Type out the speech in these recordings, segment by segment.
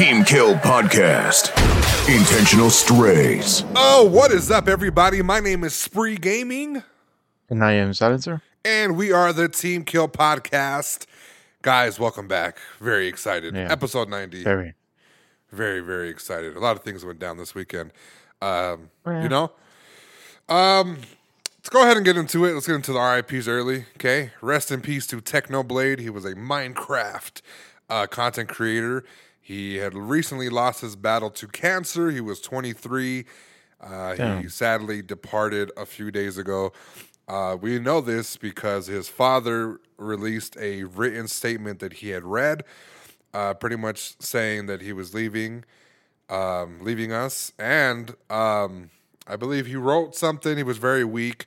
Team Kill Podcast. Intentional Strays. Oh, what is up, everybody? My name is Spree Gaming, And I am Silencer. and we are the Team Kill Podcast. Guys, welcome back. Very excited. Yeah. Episode 90. Very. Very, very excited. A lot of things went down this weekend. Um, Yeah. You know? Um, let's go ahead and get into it. Let's get into the RIPs early. Okay. Rest in peace to Technoblade. He was a Minecraft uh, content creator. He had recently lost his battle to cancer. He was 23. Uh, he sadly departed a few days ago. Uh, we know this because his father released a written statement that he had read, uh, pretty much saying that he was leaving, um, leaving us, and um, I believe he wrote something. He was very weak,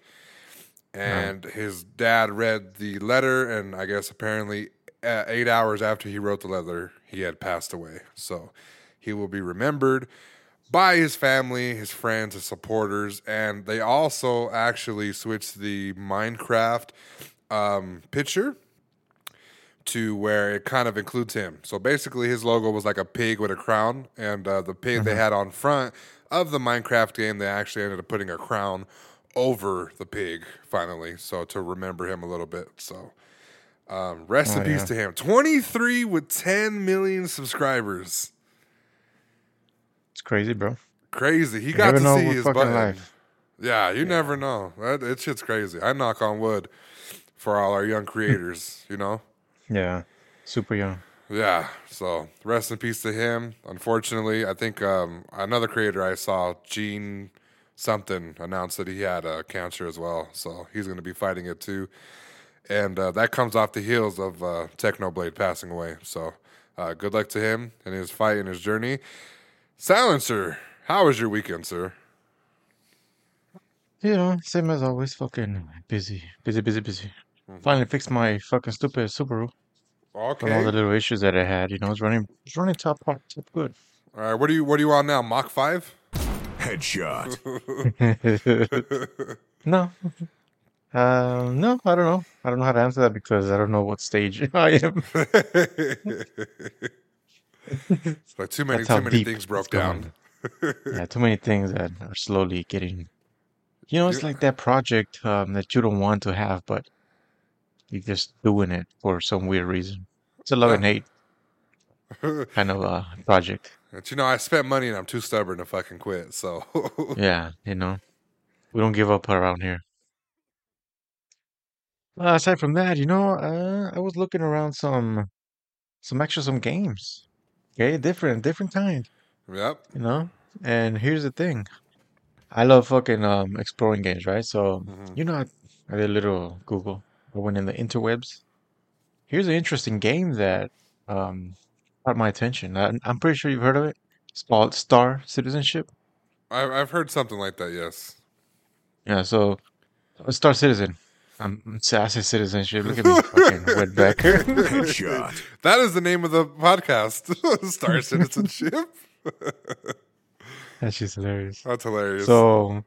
and his dad read the letter, and I guess apparently uh, eight hours after he wrote the letter, he had passed away. So he will be remembered by his family, his friends, his supporters, and they also actually switched the Minecraft um, picture to where it kind of includes him. So basically, his logo was like a pig with a crown, and uh, the pig they had on front of the Minecraft game, they actually ended up putting a crown over the pig finally, so to remember him a little bit. So. Um, rest Oh, in peace yeah. to him. 23 with 10 million subscribers. It's crazy, bro. Crazy. He You got to see his fucking button. life. Yeah, you never know. That it shit's crazy. I knock on wood for all our young creators, you know? Yeah. Super young. Yeah. So rest in peace to him. Unfortunately, I think um, another creator I saw, Gene something, announced that he had uh, cancer as well. So he's going to be fighting it too. And uh, that comes off the heels of uh, Technoblade passing away. So uh, good luck to him in his fight and his journey. Silencer, how was your weekend, sir? You know, same as always. Fucking busy. Busy, busy, busy. Mm-hmm. Finally fixed my fucking stupid Subaru. From all the little issues that I had. You know, it's running it's running top part, top good. All right. What are you What are you on now? Mach five? Headshot. no. Um, no, I don't know. I don't know how to answer that because I don't know what stage I am. Like too many too many things broke down. yeah, too many things that are slowly getting. You know, it's like that project um, that you don't want to have, but you're just doing it for some weird reason. It's a love and hate kind of uh, project. But you know, I spent money and I'm too stubborn to fucking quit. So Yeah, you know, we don't give up around here. Uh, aside from that, you know, uh, I was looking around some, some actual some games. Okay, different, different kind. Yep. you know and here's the thing i love fucking um exploring games right so Mhm. you know I, I did a little google i went in the interwebs here's an interesting game that um caught my attention I, i'm pretty sure you've heard of it it's called star citizenship I've I've heard something like that. Yes. yeah so star citizen i'm sassy citizenship look at me fucking wetbacker Headshot. That is the name of the podcast. Star Citizenship. that's just hilarious That's hilarious. so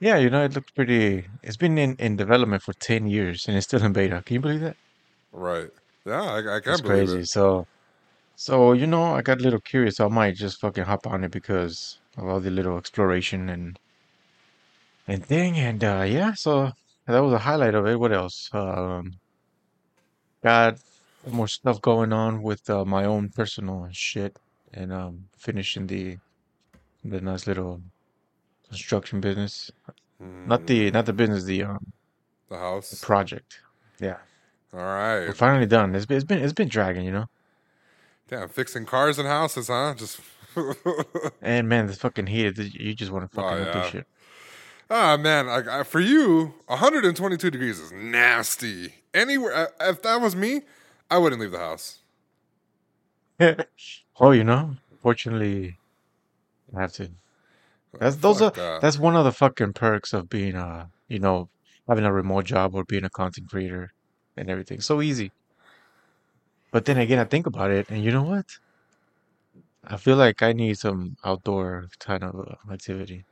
yeah you know it looks pretty it's been in in development for 10 years and it's still in beta can you believe that right. Yeah, I, I can't That's believe crazy. it. So, so you know, I got a little curious. So I might just fucking hop on it because of all the little exploration and and thing. And uh yeah, so that was a highlight of it. What else? Um, got more stuff going on with uh, my own personal shit, and um, finishing the the nice little construction business. Not the not the business, the um The house. project. Yeah, All right. we're finally done. It's been it's been it's been dragging, you know. Damn, fixing cars and houses, huh? Just. And man, this fucking heat, you just want to fucking Oh, do yeah. shit. Ah man, I, I, for you, 122 degrees is nasty. Anywhere, uh, if that was me, I wouldn't leave the house. oh, you know, fortunately, I have to. That's those are that. that's one of the fucking perks of being a you know having a remote job or being a content creator and everything. So easy. But then again, I think about it, and you know what? I feel like I need some outdoor kind of uh, activity.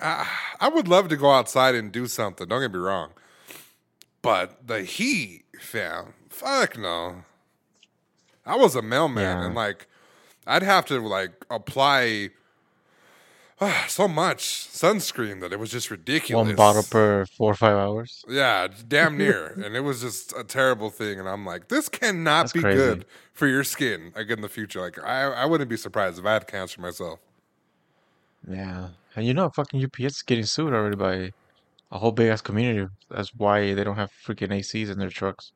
I, I would love to go outside and do something. Don't get me wrong, but the heat, fam, fuck no. I was a mailman, Yeah. and like I'd have to like apply so much sunscreen that it was just ridiculous. One bottle per four or five hours. Yeah, damn near. and it was just a terrible thing. And I'm like, this cannot That's be crazy. good for your skin like in the future. Like I, I wouldn't be surprised if I had cancer myself. Yeah, and you know, fucking UPS is getting sued already by a whole big ass community. That's why they don't have freaking ACs in their trucks.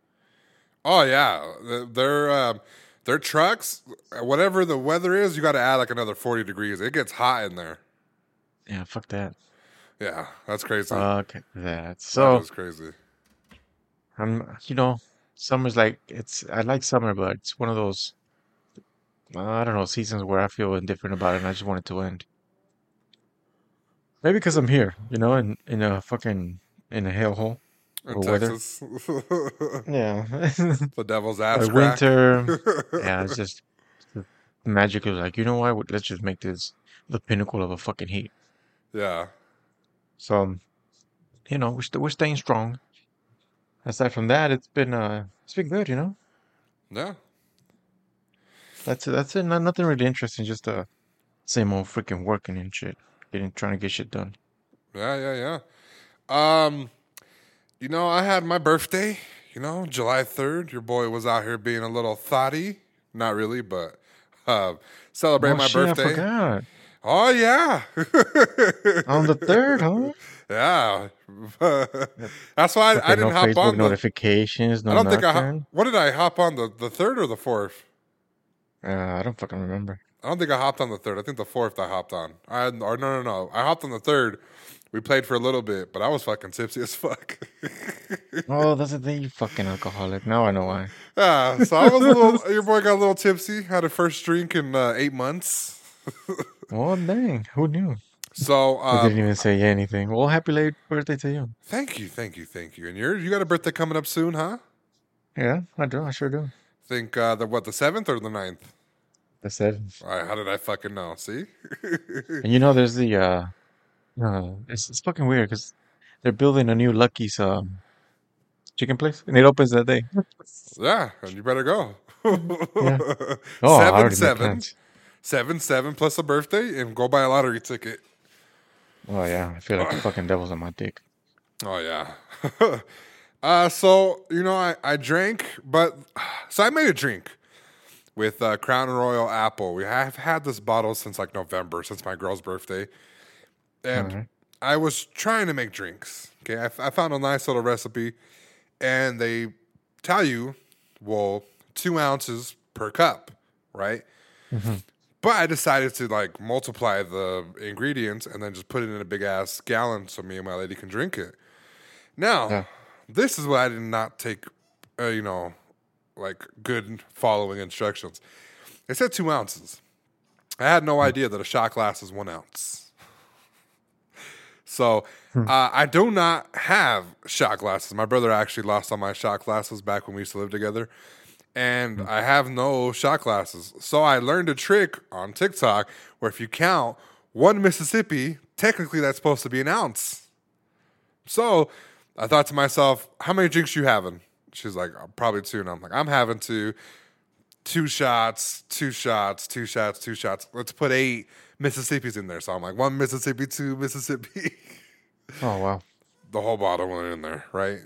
Oh yeah, their um, their trucks, whatever the weather is, you got to add like another forty degrees. It gets hot in there. Yeah, fuck that. Yeah, that's crazy. Fuck that. So is crazy. I'm, you know, summer's like it's. I like summer, but it's one of those. I don't know seasons where I feel indifferent about it, and I just want it to end. Maybe because I'm here, you know, in in a fucking in a hellhole. In. Texas, Yeah. the devil's ass Or winter. yeah, it's just the magic of like, you know what? Let's just make this the pinnacle of a fucking heat. yeah, So, you know, we're st- we're staying strong. Aside from that, it's been uh, it's been good. You know, yeah. that's it. That's it. Not, nothing really interesting. Just uh, same old freaking working and shit. Getting trying to get shit done. Yeah, yeah, yeah. Um, you know, I had my birthday. You know, July third. Your boy was out here being a little thotty. Not really, but uh, celebrate oh my shit! Birthday. Oh yeah. On the third, huh? yeah. That's why I, I didn't no hop Facebook on the. notifications. No I don't think I. what did I hop on the the third or the fourth? Uh, I don't fucking remember. I don't think I hopped on the third. I think the fourth I hopped on. I had, or no, no, no. I hopped on the third. We played for a little bit, but I was fucking tipsy as fuck. oh, that's the thing, you fucking alcoholic. Now I know why. Ah, so I was a little. your boy got a little tipsy. Had a first drink in uh, eight months. well, dang, who knew? So um, I didn't even say anything. Well, happy late birthday to you. Thank you, thank you, thank you. And you're you got a birthday coming up soon, huh? Yeah, I do. I sure do. Think uh, the what the seventh or the ninth? That's it. How did I fucking know? See? and you know, there's the. uh uh, it's, it's fucking weird because they're building a new Lucky's uh, chicken place, and it opens that day. yeah, and you better go. yeah. Oh, seven seven, seven seven plus a birthday, and go buy a lottery ticket. Oh yeah, I feel like the fucking devil's on my dick. Oh yeah. uh, so you know, I I drank, but so I made a drink with uh, Crown Royal Apple. We have had this bottle since like November, since my girl's birthday, and Alright. I was trying to make drinks. Okay, I, f- I found a nice little recipe, and they tell you, well, two ounces per cup, right? But I decided to like multiply the ingredients and then just put it in a big ass gallon so me and my lady can drink it. Now, Yeah. this is what I did not take, uh, you know, like good following instructions. It said two ounces. I had no idea that a shot glass is one ounce. So uh, I do not have shot glasses. My brother actually lost all my shot glasses back when we used to live together. And I have no shot glasses. So I learned a trick on TikTok where if you count one Mississippi, technically that's supposed to be an ounce. So I thought to myself, how many drinks you having? She's like, "Uh, probably two. And I'm like, I'm having two. Two shots, two shots, two shots, two shots. Let's put eight Mississippis in there. So I'm like, one Mississippi, two Mississippi. Oh wow. the whole bottle went in there, right?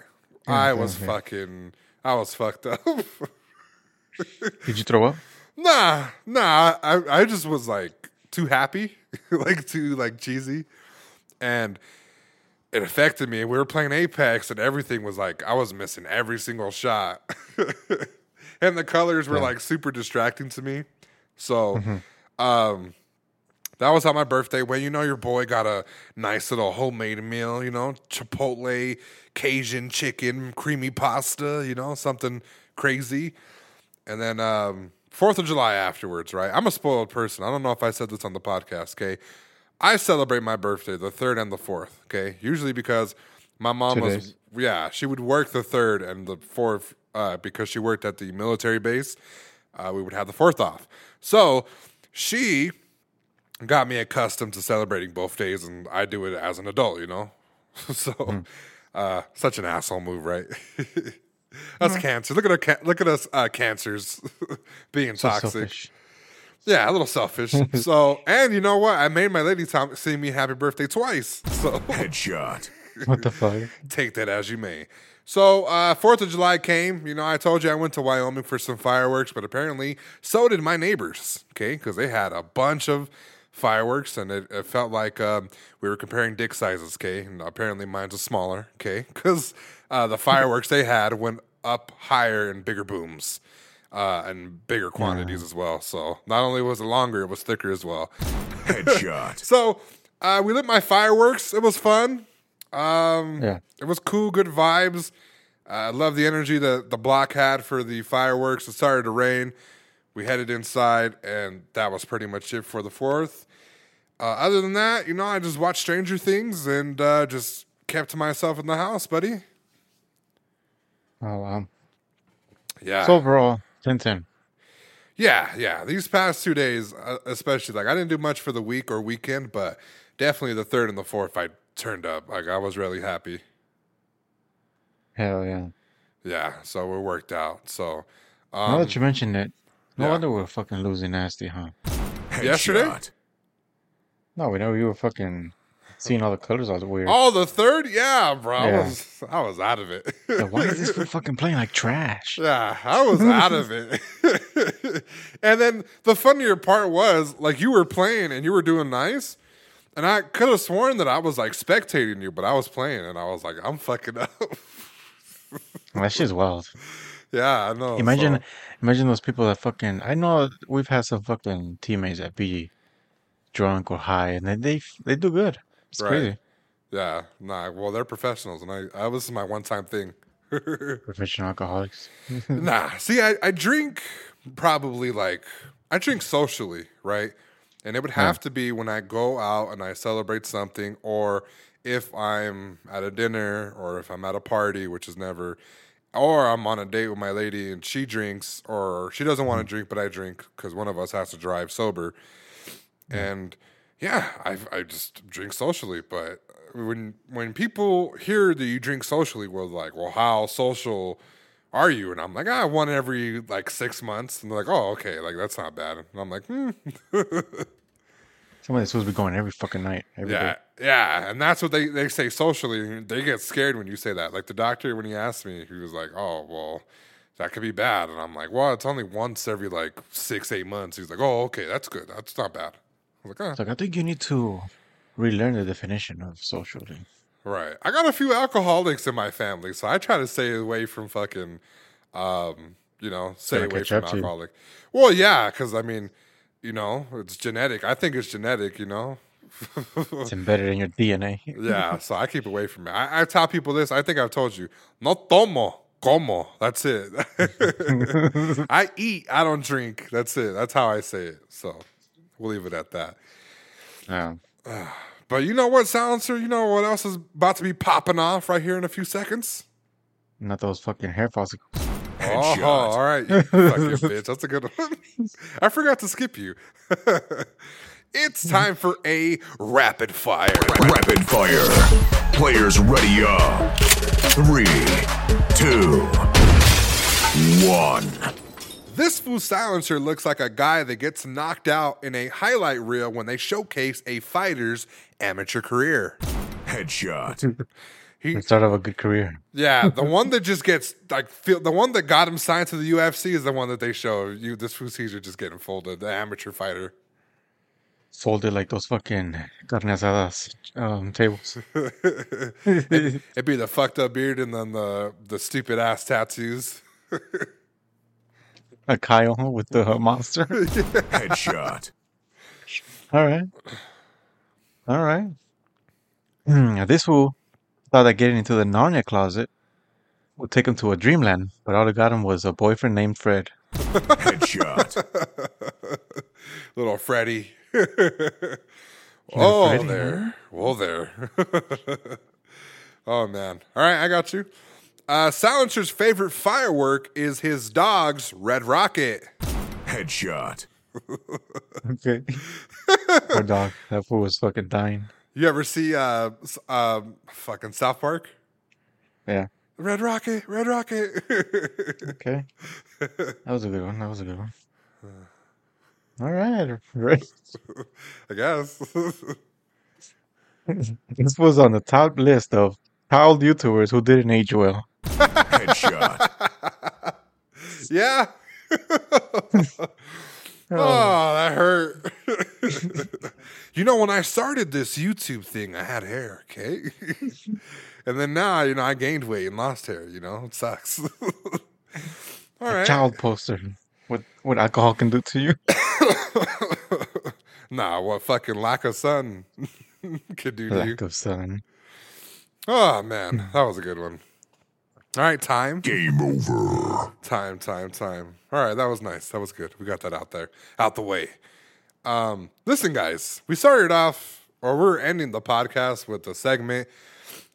I was yeah. fucking, I was fucked up. Did you throw up? nah, nah. I, I just was like too happy, like too like cheesy, and it affected me. We were playing Apex, and everything was like I was missing every single shot, and the colors were Yeah. like super distracting to me. So, um, that was how my birthday went. You know, your boy got a nice little homemade meal. You know, Chipotle, Cajun chicken, creamy pasta. You know, something crazy. And then um, Fourth of July afterwards, right? I'm a spoiled person. I don't know if I said this on the podcast. Okay, I celebrate my birthday the third and the fourth. Okay, usually because my mom Two was days. yeah she would work the third and the fourth uh, because she worked at the military base. Uh, we would have the fourth off. So she got me accustomed to celebrating both days, and I do it as an adult. You know, so Hmm. uh, such an asshole move, right? Us cancer. Look at our ca- look at us uh, cancers being So toxic. selfish. Yeah, a little selfish. so, and you know what? I made my lady Tom sing me happy birthday twice. So Headshot. What the fuck? take that as you may. So, uh, Fourth of July came. You know, I told you I went to Wyoming for some fireworks, but apparently so did my neighbors. Okay, because they had a bunch of fireworks, and it, it felt like um, we were comparing dick sizes. Okay, and apparently mine's was smaller. Okay, because uh, the fireworks they had went up higher and bigger booms. Uh, and bigger quantities as well. So not only was it longer, it was thicker as well. Headshot. So uh, we lit my fireworks. It was fun. Um, Yeah. It was cool, good vibes. Uh, I love the energy that the block had for the fireworks. It started to rain. We headed inside, and that was pretty much it for the fourth. Uh, other than that, you know, I just watched Stranger Things and uh, just kept to myself in the house, buddy. Oh wow. Yeah. So overall, 10 10. Yeah, yeah. These past two days, uh, especially, like I didn't do much for the week or weekend, but definitely the third and the fourth, I turned up. Like I was really happy. Hell yeah. Yeah, so it worked out. So, now um, that you mentioned it, no yeah. wonder we're fucking losing nasty, huh? Yesterday? Headshot. No, we know you were fucking seeing all the colors. I was weird. oh, the third, yeah, bro. I was, I was out of it. Like, why is this fucking playing like trash? yeah, I was out of it. and then the funnier part was, like, you were playing and you were doing nice. And I could have sworn that I was like spectating you, but I was playing and I was like, I'm fucking up. That shit's wild. yeah, I know. Imagine, so- imagine those people that fucking. I know we've had some fucking teammates that be drunk or high, and then they they do good. It's Right. crazy. yeah, nah. Well, they're professionals, and I, I this is my one time thing. Professional alcoholics. Nah, see, I, I drink probably like I drink socially, right? And it would have to be when I go out and I celebrate something, or if I'm at a dinner, or if I'm at a party, which is never, or I'm on a date with my lady and she drinks, or she doesn't want to mm. drink, but I drink because one of us has to drive sober. And yeah, I I just drink socially, but when when people hear that you drink socially, we're like, well, how social are you? And I'm like, ah, one every like six months. And they're like, oh, okay, like that's not bad. And I'm like, hmm, Somebody's supposed to be going every fucking night. Every day. yeah, yeah. And that's what they, they say socially. They get scared when you say that. Like the doctor, when he asked me, he was like, oh, well, that could be bad. And I'm like, well, it's only once every like six, eight months. He's like, oh, okay, that's good. That's not bad. Like, oh, It's like I think you need to relearn the definition of socially. Right. I got a few alcoholics in my family, so I try to stay away from fucking, um, you know, stay Gotta away from you. alcoholic. Well, yeah, because I mean, you know, it's genetic. I think it's genetic. You know. It's embedded in your DNA. yeah, so I keep away from it. I, I tell people this. I think I've told you. No tomo, como. That's it. I eat. I don't drink. That's it. That's how I say it. So we'll leave it at that. Yeah. But you know what, silencer? You know what else is about to be popping off right here in a few seconds? Not those fucking hair follicles. Uh-huh, Headshot. Oh, all right. You fucking bitch. That's a good one. I forgot to skip you. it's time for a rapid fire. Rapid fire. Players ready up. Three, two, one. This fool silencer looks like a guy that gets knocked out in a highlight reel when they showcase a fighter's amateur career. Headshot. He, The start of a good career. yeah, the one that just gets like feel, the one that got him signed to the UFC is the one that they show you. This fool Caesar just getting folded, the amateur fighter. Folded like those fucking carne asadas um, tables. It'd be the fucked up beard and then the the stupid ass tattoos. a Kyle with the monster. Headshot. All right. All right. Hmm, this fool thought that getting into the Narnia closet would take him to a dreamland, but all it got him was a boyfriend named Fred. Headshot. Little Freddy. oh, Freddy, there. Whoa, there. oh, man. All right, I got you. Uh, Silencer's favorite firework is his dog's Red Rocket. Headshot. Okay. Poor dog. That fool was fucking dying. You ever see uh, s- um, fucking South Park? Yeah. Red Rocket, Red Rocket. Okay. That was a good one. That was a good one. All right. Right. I guess. This was on the top list of child YouTubers who didn't age well. Headshot. yeah. Oh. oh, that hurt. you know, when I started this YouTube thing, I had hair, okay? and then now, you know, I gained weight and lost hair, you know? It sucks. All right. Child poster. What what alcohol can do to you? nah, what fucking lack of sun could do to you. Lack of sun. Oh, man. That was a good one. All right, time. Game over. Time, time, time. All right, that was nice. That was good. We got that out there, out the way. Um, listen, guys, we started off, or we're ending the podcast with a segment,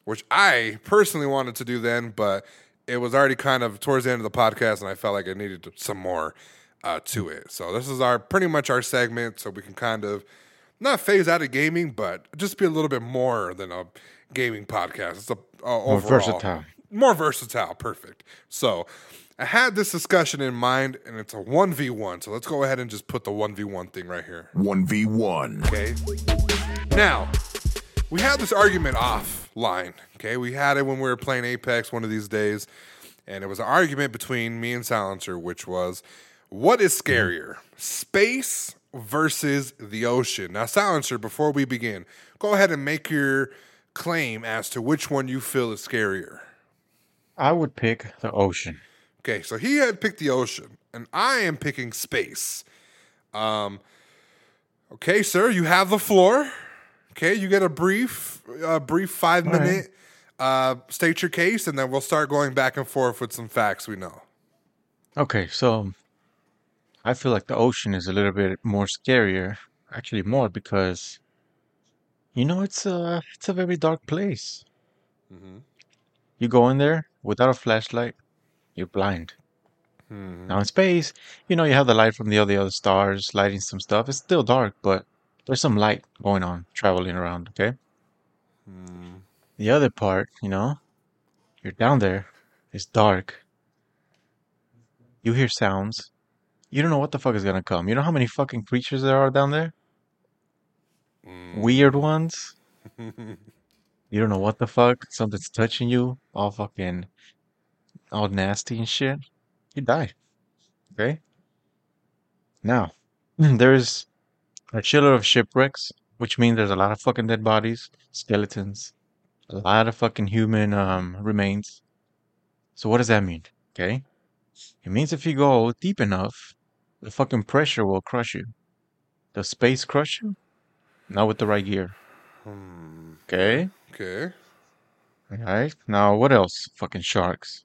which I personally wanted to do then, but it was already kind of towards the end of the podcast, and I felt like I needed some more uh, to it. So this is our pretty much our segment, so we can kind of not phase out of gaming, but just be a little bit more than a gaming podcast. It's a uh, More versatile. More versatile. Perfect. So I had this discussion in mind, and it's a 1v1. So let's go ahead and just put the 1v1 thing right here. 1v1. Okay. Now, we had this argument offline. Okay. We had it when we were playing Apex one of these days. And it was an argument between me and Silencer, which was what is scarier, space versus the ocean? Now, Silencer, before we begin, go ahead and make your claim as to which one you feel is scarier. I would pick the ocean. Okay, so he had picked the ocean, and I am picking space. Um, okay, sir, you have the floor. Okay, you get a brief, uh, brief five All right. minute uh, state your case, and then we'll start going back and forth with some facts we know. Okay, so I feel like the ocean is a little bit more scarier, actually more because you know it's a it's a very dark place. Mhm. You go in there without a flashlight, you're blind. Mhm. Now in space, you know you have the light from the other other stars lighting some stuff. It's still dark, but there's some light going on, traveling around, okay? Mm. The other part, you know, you're down there, it's dark. You hear sounds. You don't know what the fuck is gonna come. You know how many fucking creatures there are down there? Mm. Weird ones. You don't know what the fuck. Something's touching you, all fucking, all nasty and shit. You die. Okay? Now, there's a chiller of shipwrecks, which means there's a lot of fucking dead bodies, skeletons, a lot of fucking human um remains. So what does that mean? Okay? It means if you go deep enough, the fucking pressure will crush you. Does space crush you? Not with the right gear. Hmm. Okay? Okay. Alright. Now what else? Fucking sharks.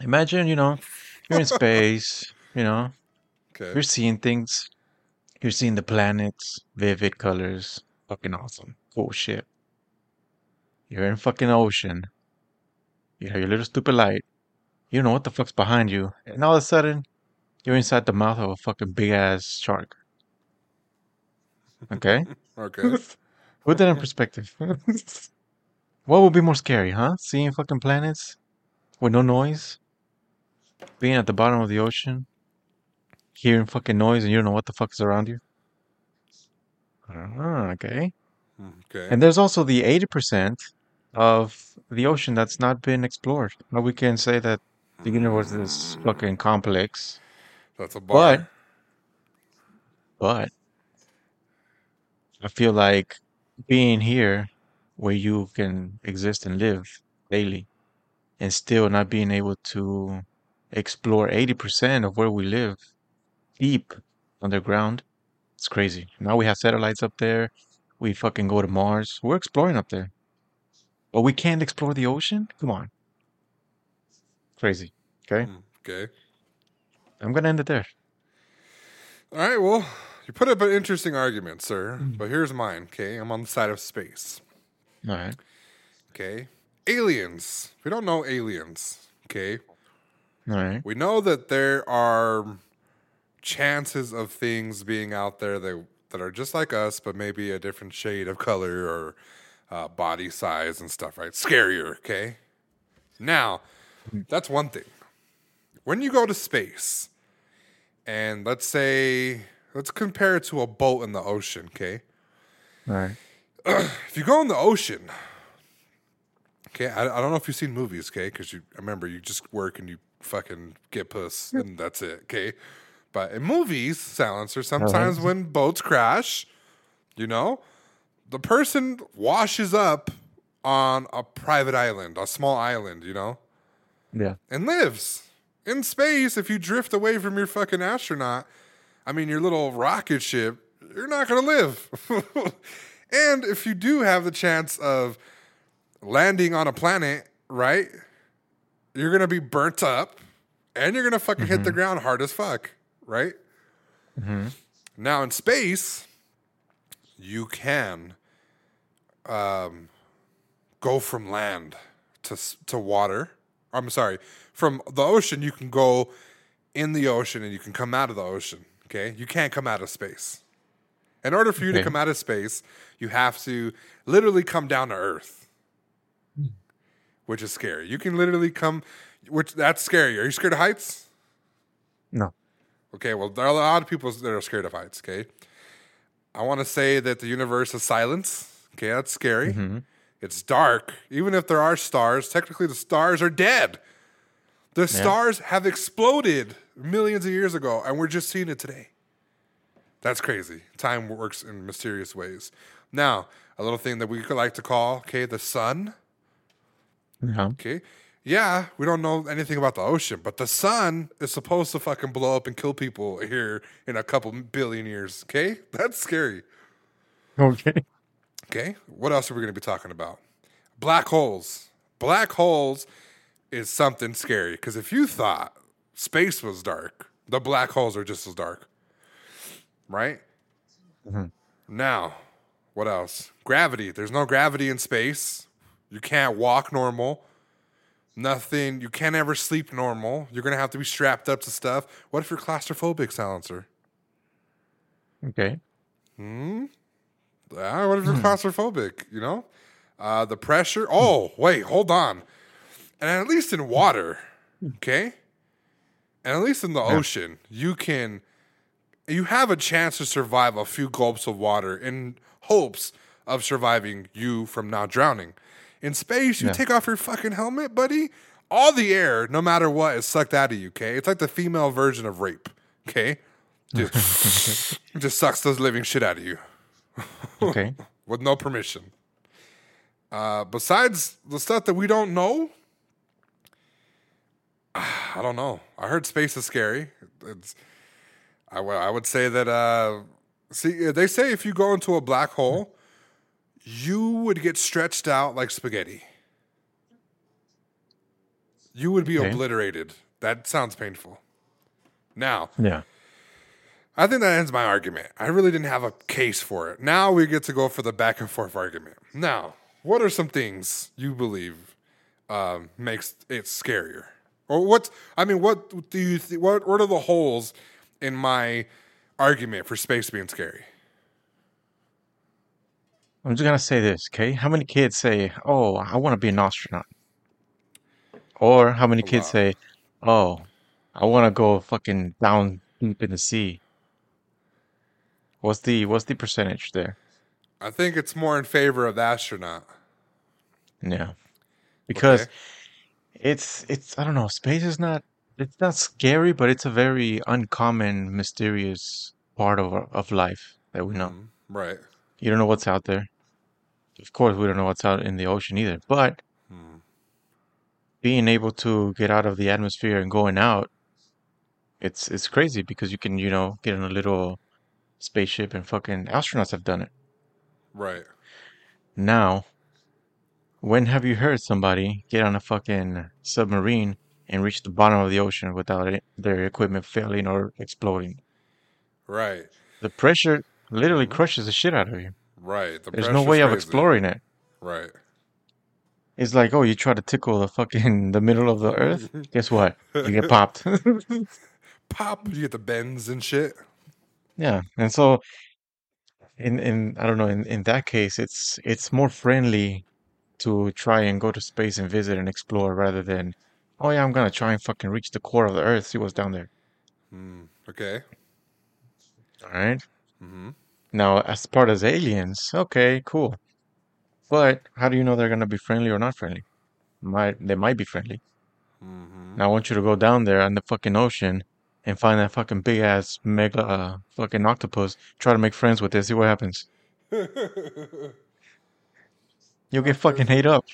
Imagine, you know, you're in space, you know, Okay. you're seeing things. You're seeing the planets, vivid colors. Fucking awesome. Cool shit. You're in fucking ocean. You have your little stupid light. You don't know what the fuck's behind you. And all of a sudden, you're inside the mouth of a fucking big ass shark. Okay? Okay. Put that in perspective. what would be more scary, huh? Seeing fucking planets with no noise? Being at the bottom of the ocean? Hearing fucking noise and you don't know what the fuck is around you? Ah, okay. Okay. And there's also the 80% of the ocean that's not been explored. Now we can say that the universe is fucking complex, That's a bar. but I feel like being here where you can exist and live daily and still not being able to explore 80% of where we live deep underground, it's crazy. Now we have satellites up there. We fucking go to Mars. We're exploring up there. But we can't explore the ocean? Come on. Crazy. Okay? Mm, Okay. I'm going to end it there. All right. Well, you put up an interesting argument, sir. Mm. But here's mine. Okay. I'm on the side of space. All right. Okay. Aliens. We don't know aliens. Okay. All right. We know that there are chances of things being out there that that are just like us, but maybe a different shade of color or uh, body size and stuff. Right? Scarier. Okay. Now, that's one thing. When you go to space, and let's say let's compare it to a boat in the ocean, okay? All right. If you go in the ocean, okay, I, I don't know if you've seen movies, okay, because you remember you just work and you fucking get puss and that's it, okay. But in movies, silencer, uh-huh. sometimes when boats crash, you know, the person washes up on a private island, a small island, you know, Yeah. and lives in space. If you drift away from your fucking astronaut, I mean, your little rocket ship, you're not going to live. and if you do have the chance of landing on a planet, right, you're going to be burnt up and you're going to fucking hit the ground hard as fuck, right? Now, in space, you can um, go from land to, to water. I'm sorry, from the ocean, you can go in the ocean and you can come out of the ocean. Okay, you can't come out of space. In order for you to come out of space, you have to literally come down to Earth, hmm. which is scary. You can literally come, which that's scary. Are you scared of heights? No. Okay, well, there are a lot of people that are scared of heights. Okay, I want to say that the universe is silence. Okay, that's scary. Mm-hmm. It's dark. Even if there are stars, technically the stars are dead. The stars have exploded millions of years ago, and we're just seeing it today. That's crazy. Time works in mysterious ways. Now, a little thing that we could like to call, okay, the sun. Yeah. Okay. Yeah, we don't know anything about the ocean, but the sun is supposed to fucking blow up and kill people here in a couple billion years. Okay. That's scary. Okay. Okay. What else are we going to be talking about? Black holes. Black holes is something scary because if you thought space was dark, the black holes are just as dark. Right? Now, what else? Gravity. There's no gravity in space. You can't walk normal. Nothing. You can't ever sleep normal. You're going to have to be strapped up to stuff. What if you're claustrophobic, silencer? Okay. Hmm. Ah, what if you're claustrophobic? You know, uh, the pressure. Oh, wait, hold on. And at least in water, okay, and at least in the ocean, you can, you have a chance to survive a few gulps of water in hopes of surviving you from not drowning. In space, you Yeah. take off your fucking helmet, buddy. All the air, no matter what, is sucked out of you. Okay, it's like the female version of rape. Okay, just, just sucks those living shit out of you Okay. with no permission. Uh, besides the stuff that we don't know, I don't know. I heard space is scary. It's, I, w- I would say that, uh, see, they say if you go into a black hole, you would get stretched out like spaghetti. You would be Okay. obliterated. That sounds painful. Now, Yeah. I think that ends my argument. I really didn't have a case for it. Now we get to go for the back and forth argument. Now, what are some things you believe um, makes it scarier? Or what? I mean, what do you? Th- what? What are the holes in my argument for space being scary? I'm just gonna say this, okay? How many kids say, "Oh, I want to be an astronaut," or how many kids lot. say, "Oh, I want to go fucking down deep in the sea"? What's the what's the percentage there? I think it's more in favor of the astronaut. Yeah, because Okay. It's it's I don't know. Space is not it's not scary, but it's a very uncommon, mysterious part of of life that we know. Mhm. Right. You don't know what's out there. Of course, we don't know what's out in the ocean either. But Hmm. being able to get out of the atmosphere and going out, it's it's crazy because you can, you know, get in a little spaceship and fucking astronauts have done it. Right. Now, when have you heard somebody get on a fucking submarine and reach the bottom of the ocean without it, their equipment failing or exploding? Right. The pressure literally crushes the shit out of you. Right. The There's no way of crazy. exploring it. Right. It's like, oh, you try to tickle the fucking the middle of the earth. Guess what? You get popped. Pop. You get the bends and shit. Yeah, and so in in I don't know in in that case, it's it's more friendly to try and go to space and visit and explore rather than, oh yeah, I'm gonna try and fucking reach the core of the earth, see what's down there. Hmm. Okay. All right. hmm Now, as part as aliens, okay, cool. But how do you know they're gonna be friendly or not friendly? Might they might be friendly. hmm Now I want you to go down there in the fucking ocean and find that fucking big ass mega uh, fucking octopus. Try to make friends with it. See what happens. You'll get fucking ate up.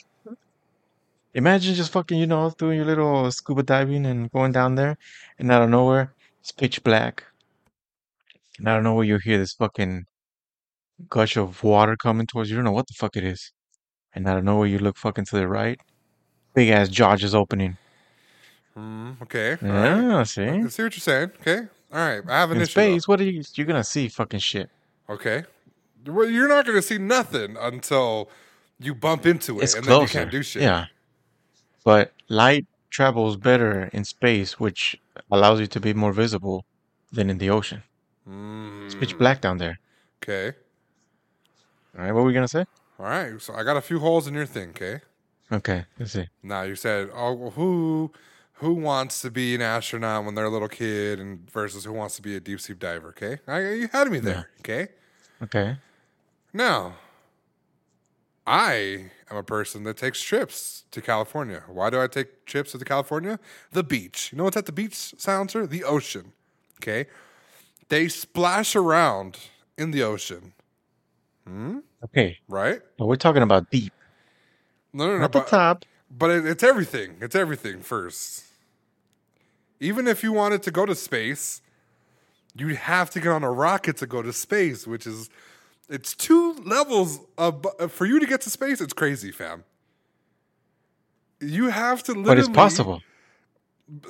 Imagine just fucking, you know, doing your little scuba diving and going down there, and out of nowhere, it's pitch black. And out of nowhere, you hear this fucking gush of water coming towards you. You don't know what the fuck it is. And out of nowhere, you look fucking to the right. Big ass jaw just opening. Mm, okay. all right. Yeah, see? I see what you're saying. Okay. All right. I have an In issue. though. space, what are you? You're gonna see fucking shit. Okay. Well, you're not going to see nothing until you bump into it, It's and closer. then you can't do shit. Yeah. But light travels better in space, which allows you to be more visible than in the ocean. It's pitch Mm, black down there. okay. All right, what were we gonna say? All right. So I got a few holes in your thing. Okay. Okay, let's see. Now you said, oh, well, who who wants to be an astronaut when they're a little kid, and versus who wants to be a deep sea diver? Okay. I, you had me there. Okay. Okay. Now, I am a person that takes trips to California. Why do I take trips to the California? The beach. You know what's at the beach, Silencer? The ocean. Okay. They splash around in the ocean, hmm? Okay, right? but we're talking about deep, No, no, no. not the top. but it, it's everything. It's everything first. Even if you wanted to go to space, you'd have to get on a rocket to go to space, which is it's two levels of for you to get to space. It's crazy, fam. You have to literally. But it's possible.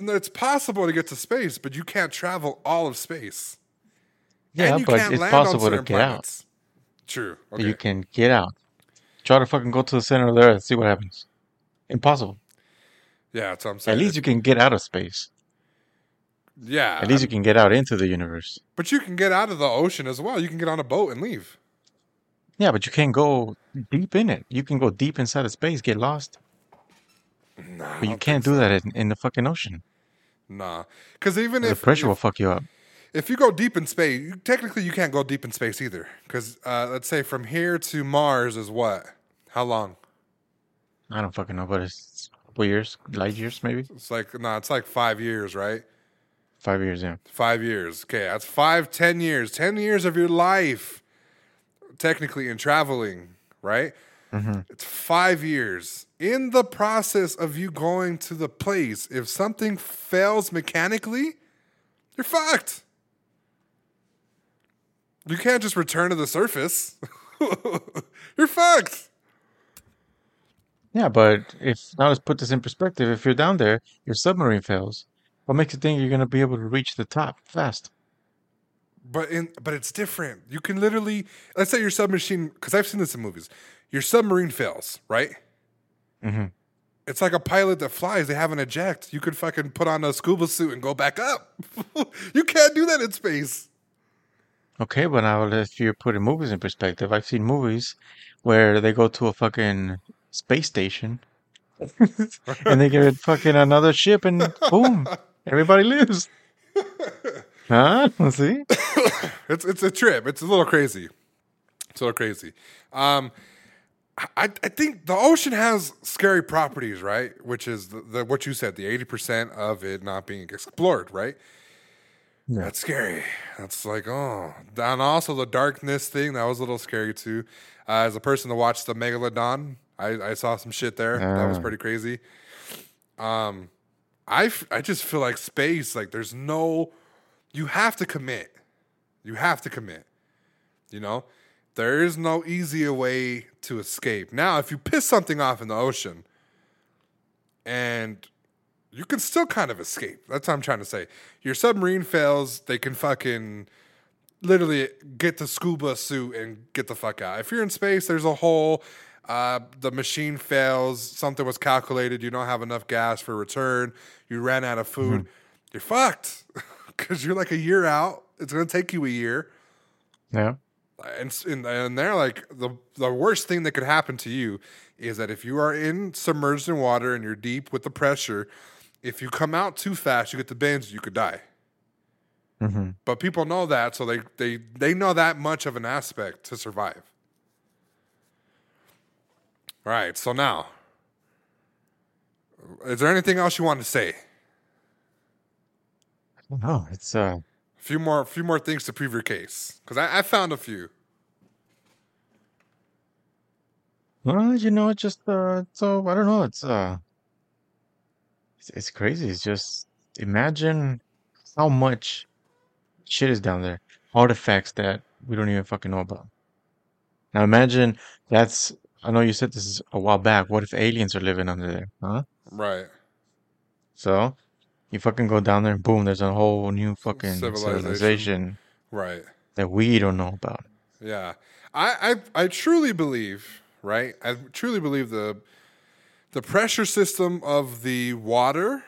It's possible to get to space, but you can't travel all of space. Yeah, but it's possible to get out. True. Okay. You can get out. Try to fucking go to the center of the earth, see what happens. Impossible. yeah, that's what I'm saying. At least you can get out of space. yeah. At least I'm- you can get out into the universe. but you can get out of the ocean as well. You can get on a boat and leave. Yeah, but you can't go deep in it. You can go deep inside of space, get lost. Nah, But you can't do that in, in the fucking ocean. Nah, because even The if pressure if, will fuck you up. if you go deep in space, you, technically you can't go deep in space either. Because uh, let's say from here to Mars is what? How long? I don't fucking know, but it's a couple years, light years maybe? It's like no, it's like five years, right? Five years, yeah. Five years. Okay, that's five, ten years. Ten years of your life, technically, in traveling, right? Mm-hmm. It's five years. In the process of you going to the place, if something fails mechanically, you're fucked. You can't just return to the surface. you're fucked. Yeah, but if now let's put this in perspective, if you're down there, your submarine fails. What makes you think you're gonna be able to reach the top fast? But in but it's different. You can literally let's say your submachine because I've seen this in movies. Your submarine fails, right? hmm It's like a pilot that flies. They have an eject. You could fucking put on a scuba suit and go back up. you can't do that in space. Okay, but now if you're putting movies in perspective, I've seen movies where they go to a fucking space station and they get fucking another ship and boom, everybody lives. Huh? Let's see? It's it's a trip. It's a little crazy. It's a little crazy. Um, I I think the ocean has scary properties, right? Which is the, the what you said, the eighty percent of it not being explored, right? Yeah. That's scary. That's like oh, and also the darkness thing that was a little scary too. Uh, as a person that watched the Megalodon, I, I saw some shit there that was Ah. pretty crazy. Um, I f- I just feel like space. Like there's no, you have to commit. You have to commit. You know, there is no easier way to escape. Now, if you piss something off in the ocean, and you can still kind of escape. That's what I'm trying to say. Your submarine fails, they can fucking literally get the scuba suit and get the fuck out. If you're in space, there's a hole. Uh, the machine fails. Something was calculated. You don't have enough gas for return. You ran out of food. You're fucked because you're like a year out. It's gonna take you a year Yeah. and and, and they're like the the worst thing that could happen to you is that if you are in submerged in water and you're deep with the pressure, if you come out too fast, you get the bends, you could die. hmm But people know that, so they they they know that much of an aspect to survive. All right, so now, is there anything else you want to say? No, it's uh, A few more, few more things to prove your case, because I, I found a few. well, you know, it's just uh, so I don't know. It's uh, it's, it's crazy. It's just imagine how much shit is down there, artifacts that we don't even fucking know about. Now imagine that's. I know you said this is a while back. What if aliens are living under there, huh? Right, So you fucking go down there and boom, there's a whole new fucking Civilization. civilization right. that we don't know about. Yeah, I, I I truly believe, right? I truly believe the the pressure system of the water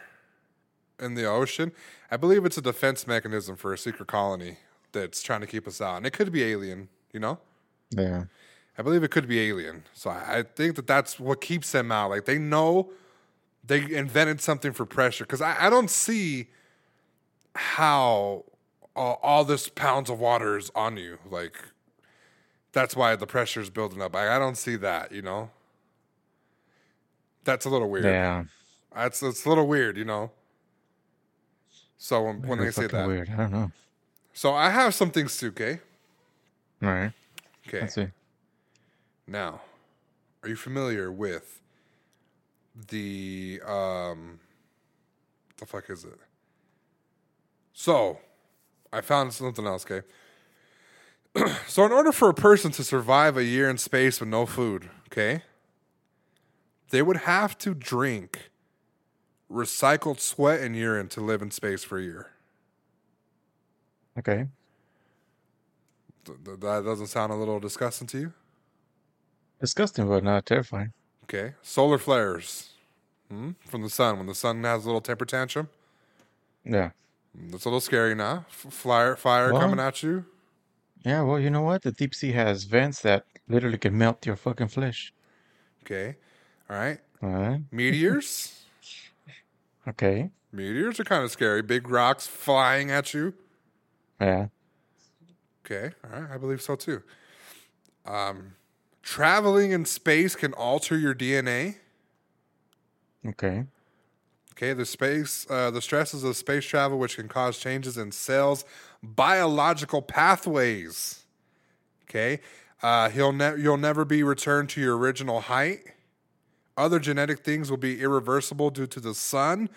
in the ocean. I believe it's a defense mechanism for a secret colony that's trying to keep us out, and it could be alien. You know, Yeah. I believe it could be alien. So I, I think that that's what keeps them out. Like they know they invented something for pressure because I, I don't see how all, all this pounds of water is on you. Like that's why the pressure is building up. I, I don't see that. You know, that's a little weird. Yeah. That's it's a little weird. You know. So when, when they say that, weird. I don't know. so I have some things too. Okay. All right. Okay. Let's see. Now, are you familiar with the um the fuck is it? So, I found something else, okay? so in order for a person to survive a year in space with no food, okay? They would have to drink recycled sweat and urine to live in space for a year. Okay. Th- th- that doesn't sound a little disgusting to you? Disgusting, but not terrifying. Okay. Solar flares hmm? from the sun. When the sun has a little temper tantrum, Yeah. that's a little scary now. F- Flyer, fire Well- coming at you. Yeah, well, you know what? The deep sea has vents that literally can melt your fucking flesh. Okay. All right. All right. Meteors. Okay. Meteors are kind of scary. Big rocks flying at you. Yeah. Okay. All right. I believe so too. Um, traveling in space can alter your DNA. Okay. Okay, the space, uh, the stresses of space travel, which can cause changes in cells' biological pathways. Okay, uh, he'll ne- you'll never be returned to your original height. Other genetic things will be irreversible due to the sun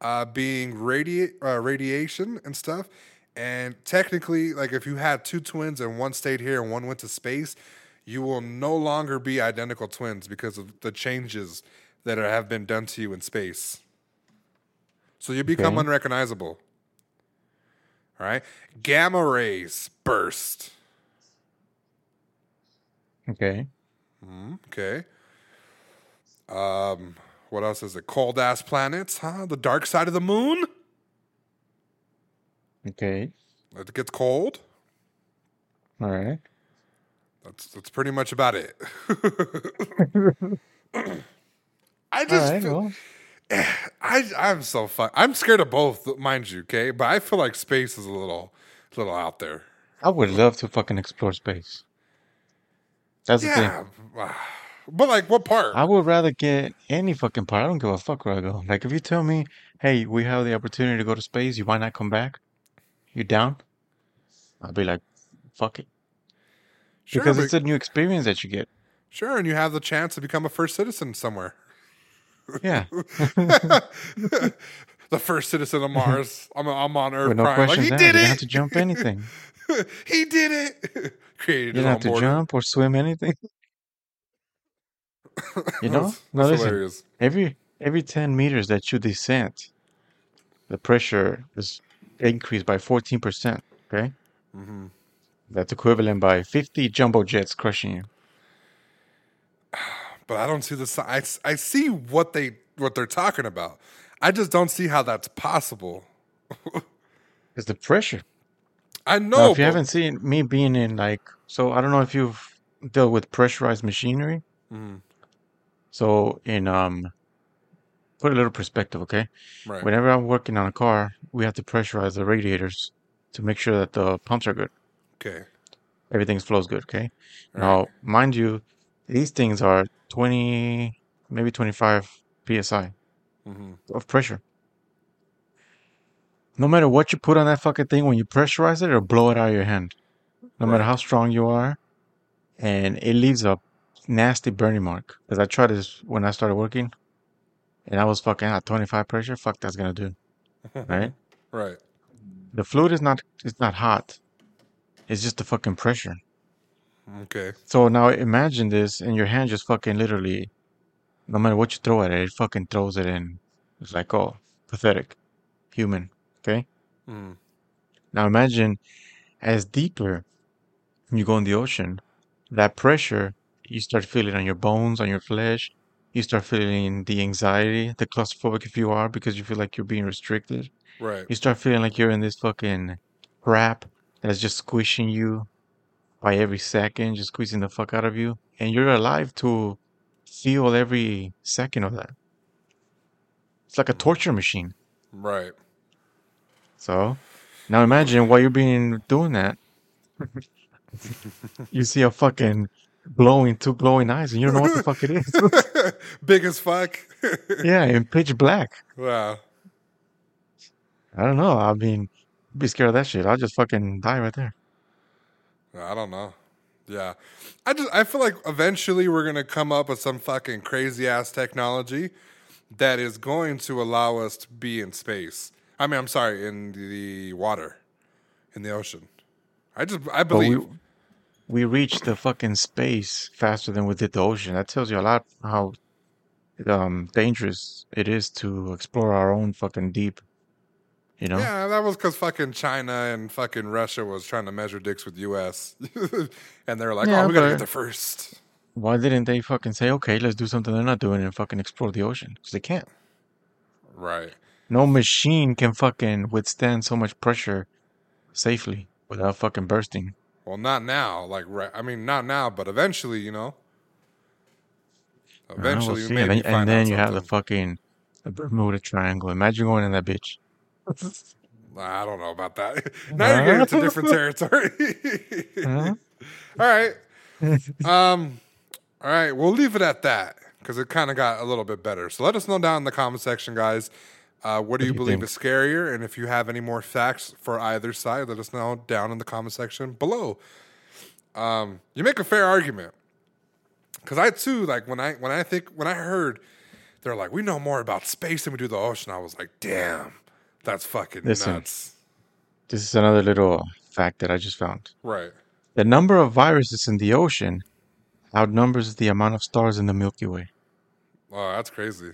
uh, being radi- uh, radiation and stuff. And technically, like if you had two twins and one stayed here and one went to space, you will no longer be identical twins because of the changes that are, have been done to you in space. So you become Okay. unrecognizable. All right. Gamma rays burst. Okay. Okay. Um, what else is it? Cold ass planets, huh? The dark side of the moon. Okay. It gets cold. All right. That's that's pretty much about it. I just right. feel, Well, I I'm so fun. I'm scared of both, mind you, okay? But I feel like space is a little a little out there. I would love to fucking explore space. That's the thing. Yeah. But like what part? I would rather get any fucking part. I don't give a fuck where I go. Like if you tell me, hey, we have the opportunity to go to space, you might not come back. You down? I'll be like, fuck it. Sure, Because it's a new experience that you get. Sure, and you have the chance to become a first citizen somewhere. Yeah. the first citizen of Mars. I'm, I'm on Earth With no crying like he did You don't have to jump anything. he did it. Created You don't have to jump or swim anything. You know? That's, No, listen. hilarious. Every every 10 meters that you descend, the pressure is increased by 14%. Okay? Mm-hmm. That's equivalent by 50 jumbo jets crushing you. But I don't see the. I, I see what they what they're talking about. I just don't see how that's possible. It's the pressure. I Now, know. if you haven't seen me being in like, so I don't know if you've dealt with pressurized machinery. Mhm. So in um, put a little perspective, okay? right. Whenever I'm working on a car, we have to pressurize the radiators to make sure that the pumps are good. Okay. Everything flows good. Okay. Right. Now, mind you, these things are 20, maybe 25 psi hmm of pressure. No matter what you put on that fucking thing, when you pressurize it, it'll blow it out of your hand. No matter how strong you are, and it leaves a nasty burning mark. Because I tried this when I started working, and I was fucking at 25 pressure. Fuck, that's gonna do, right? Right. The fluid is not it's not hot. It's just the fucking pressure. Okay. So now imagine this, and your hand just fucking literally, no matter what you throw at it, it fucking throws it in. It's like, oh, pathetic, human. Okay. Mm. Now imagine as deeper you go in the ocean, that pressure you start feeling on your bones, on your flesh. You start feeling the anxiety, the claustrophobic if you are, because you feel like you're being restricted. Right. You start feeling like you're in this fucking trap that's just squishing you by every second, just squeezing the fuck out of you. And you're alive to feel every second of that. It's like a torture machine. Right. So now imagine while you're being doing that, you see a fucking glowing, two glowing eyes, and you don't know what the fuck it is. Big as fuck. yeah, in pitch black. wow. I don't know. I mean, be scared of that shit. I'll just fucking die right there. I don't know. Yeah. I just I feel like eventually we're gonna come up with some fucking crazy ass technology that is going to allow us to be in space. I mean, I'm sorry, in the water, in the ocean. I just I we believe. we reached the fucking space faster than we did the ocean. That tells you a lot how um dangerous it is to explore our own fucking deep. You know? Yeah, that was because fucking China and fucking Russia was trying to measure dicks with U.S. and they're like, Yeah, "Oh, we gotta get there first. Why didn't they fucking say, okay, let's do something they're not doing and fucking explore the ocean? Because they can't. Right. No machine can fucking withstand so much pressure safely without fucking bursting. Well, not now. Like, right. I mean, not now, but eventually, you know. We'll Eventually, see. maybe and then, and then you have the fucking the Bermuda Triangle. Imagine going in that bitch. I don't know about that. now you're getting into different territory. All right. Um. All right. We'll leave it at that because it kind of got a little bit better. So let us know down in the comment section, guys. Uh, what do you do you believe think? is scarier? And if you have any more facts for either side, let us know down in the comment section below. Um, you make a fair argument because I too like when I when I think when I heard they're like we know more about space than we do the ocean. I was like, damn, that's fucking Listen. nuts. This is another little fact that I just found. Right. The number of viruses in the ocean outnumbers the amount of stars in the Milky Way. Oh, that's crazy.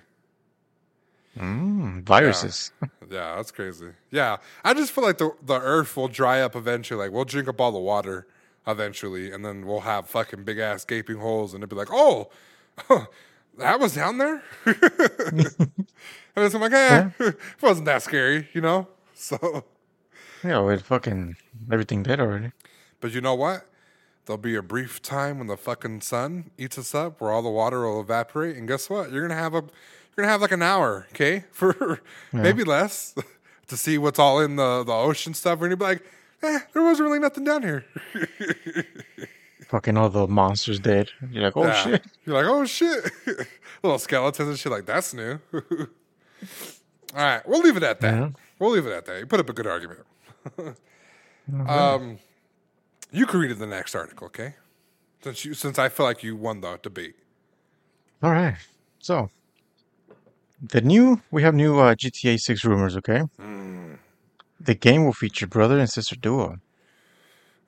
Mm, viruses. Yeah, that's crazy. Yeah, I just feel like the the Earth will dry up eventually. Like we'll drink up all the water eventually, and then we'll have fucking big ass gaping holes, and it'll be like, oh, that was down there. and it's like, eh, it wasn't that scary, you know. So, Yeah, with fucking everything dead already. but you know what? There'll be a brief time when the fucking sun eats us up, where all the water will evaporate, and guess what? You're gonna have a you're gonna have like an hour, okay, for maybe less, to see what's all in the the ocean stuff, and you'll be like, eh, there wasn't really nothing down here. Fucking all the monsters dead. You're like, oh Yeah. shit. You're like, oh shit, little skeletons and shit. Like that's new. all right, we'll leave it at that. Yeah. We'll leave it at that. You put up a good argument. um, you can read the next article, okay? Since you, since I feel like you won the debate. All right. So, the new, we have new uh, GTA 6 rumors, okay? The game will feature brother and sister duo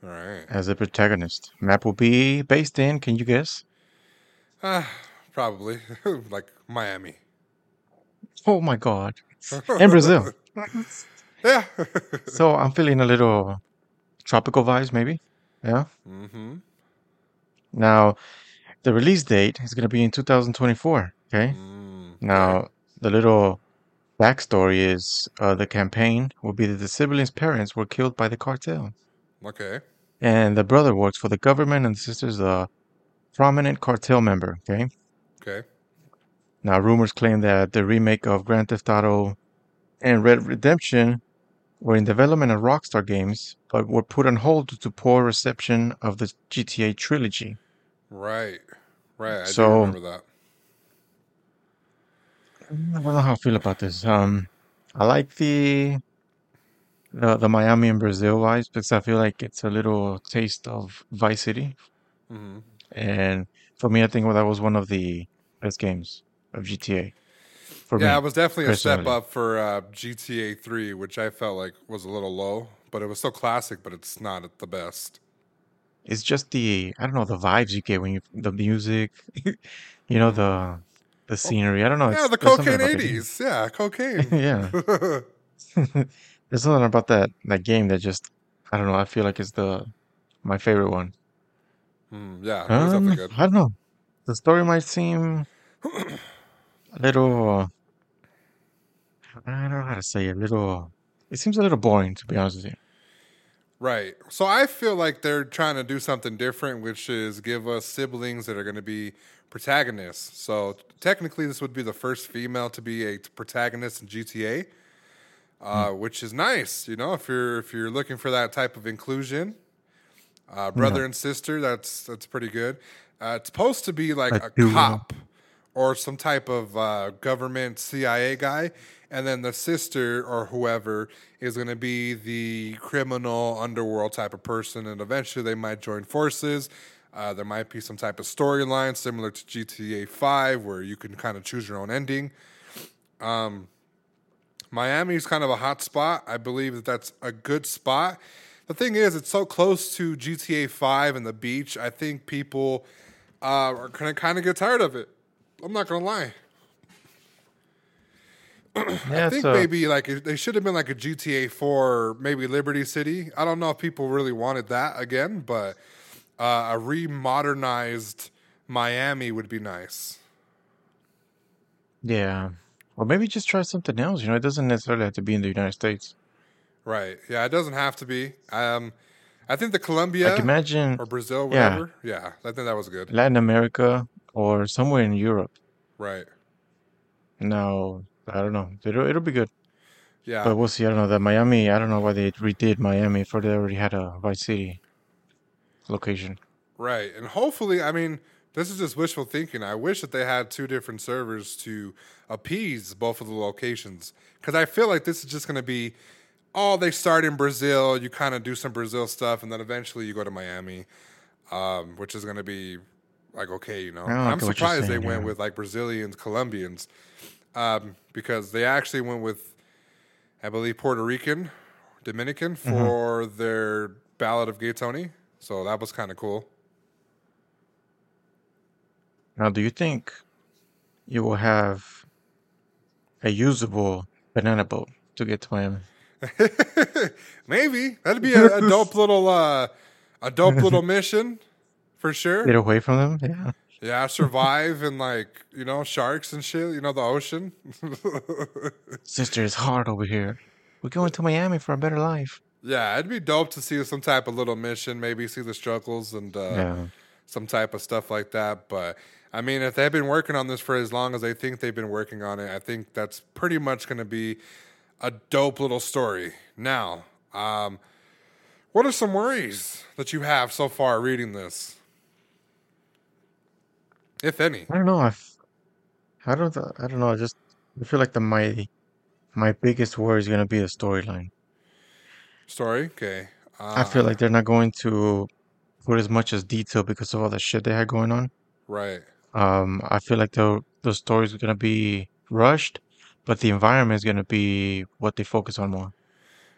All right. as a protagonist. Map will be based in, can you guess? Ah, probably like Miami. Oh my God. In Brazil. Yeah. So, I'm feeling a little tropical vibes, maybe. Yeah. mm-hmm. Now, the release date is going to be in 2024, okay? Mm, Now, the little backstory is uh, the campaign will be that the siblings' parents were killed by the cartel. Okay. And the brother works for the government, and the sister's a prominent cartel member, okay? Okay. Now, rumors claim that the remake of Grand Theft Auto and Red Redemption were in development at Rockstar Games, but were put on hold due to poor reception of the GTA trilogy. Right. Right. I do So remember that. I don't know how I feel about this. Um, I like the the the Miami and Brazil vibes because I feel like it's a little taste of Vice City, hmm and for me, I think well, that was one of the best games of GTA for Yeah, it was definitely a step up for uh, GTA 3, which I felt like was a little low, but it was still classic, but it's not at the best. It's just the I don't know the vibes you get when you the music, you know the the scenery. I don't know. yeah, It's the cocaine about the game. 80s. Yeah, cocaine. Yeah. There's something about that that game that just I don't know. I feel like it's the my favorite one. Mm, yeah, Um, good. I don't know. The story might seem a little I don't know how to say it, a little it seems a little boring to be honest with you. Right. So I feel like they're trying to do something different, which is give us siblings that are going to be protagonists. So technically, this would be the first female to be a protagonist in GTA, Mm. uh, which is nice. You know, if you're if you're looking for that type of inclusion, uh, Yeah. brother and sister, that's that's pretty good. Uh, it's supposed to be like A a cop or some type of uh, government CIA guy, and then the sister or whoever is going to be the criminal underworld type of person, and eventually they might join forces. Uh, there might be some type of storyline similar to GTA Five, where you can kind of choose your own ending. Miami's kind of a hot spot. I believe that that's a good spot. The thing is, it's so close to GTA 5 and the beach. I think people uh, are going to kind of get tired of it. I'm not going to lie. I Yeah, it's think a maybe like they should have been like a GTA 4, maybe Liberty City. I don't know if people really wanted that again, but uh, a remodernized Miami would be nice. yeah. Or maybe just try something else, you know, it doesn't necessarily have to be in the United States. Right. Yeah, it doesn't have to be. Um, I think the Like Colombia imagine, or Brazil, yeah. Yeah, I think that was good. Latin America or somewhere in Europe. Right. No, I don't know. It'll it'll be good. Yeah. But we'll see. I don't know. That Miami, I don't know why they redid Miami for they already had a Vice City location. Right. And hopefully, I mean, this is just wishful thinking. I wish that they had two different servers to appease both of the locations. Because I feel like this is just going to be, oh, they start in Brazil, you kind of do some Brazil stuff, and then eventually you go to Miami, um, which is going to be like, okay, you know. Like I'm get what you're surprised they saying, went with like Brazilians, Colombians, um, because they actually went with, I believe, Puerto Rican, Dominican hmm for their Ballad of Gay Tony. So that was kind of cool. Now, do you think you will have a usable banana boat to get to Miami? Maybe that'd be a, a dope little uh, a dope little mission for sure. Get away from them? Yeah. Yeah, survive and like you know sharks and shit. You know the ocean. Sister, it's hard over here. We're going to Miami for a better life. yeah, it'd be dope to see some type of little mission. Maybe see the struggles and uh, Yeah. some type of stuff like that. But I mean, if they've been working on this for as long as they think they've been working on it, I think that's pretty much going to be a dope little story. Now, um, what are some worries that you have so far reading this, if any? I don't know. I, f- I don't. th- I don't know. I just I feel like the my my biggest worry is gonna be the storyline. Story, okay. I feel Uh, like they're not going to put as much as detail because of all the shit they had going on. right. Um, I feel like the the story's gonna be rushed, but the environment is gonna be what they focus on more.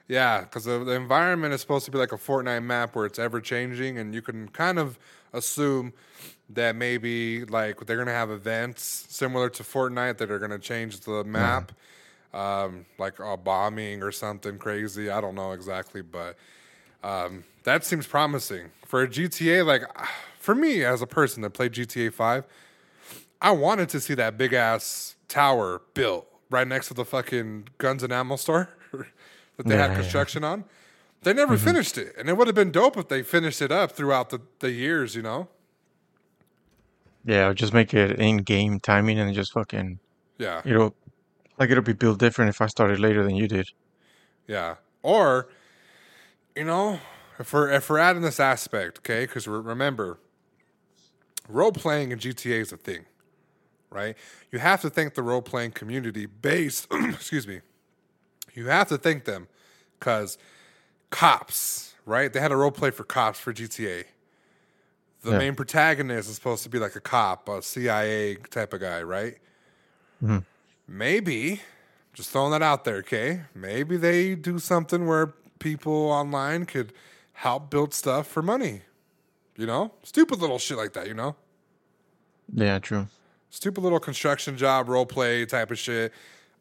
Yeah, because the, the environment is supposed to be like a Fortnite map where it's ever changing, and you can kind of assume that maybe like they're gonna have events similar to Fortnite that are gonna change the Yeah. map, um, like a bombing or something crazy. I don't know exactly, but um, that seems promising for a GTA. Like for me as a person that played GTA Five, I wanted to see that big ass tower built right next to the fucking guns and ammo store that they had Yeah, yeah. construction on. They never hmm finished it, and it would have been dope if they finished it up throughout the, the years. You know? Yeah, just make it in-game timing and just fucking, Yeah, you know, like it'll be built different if I started later than you did. yeah. Or, you know, if we're if we're adding this aspect, okay, because remember, role playing in GTA is a thing, right? You have to thank the role playing community based. excuse me. You have to thank them because cops, right? They had a role play for cops for GTA. The Yeah. main protagonist is supposed to be like a cop, a CIA type of guy, right? Mhm. Maybe, just throwing that out there, okay? Maybe they do something where people online could help build stuff for money. You know? Stupid little shit like that, you know? Yeah, true. stupid little construction job role play type of shit.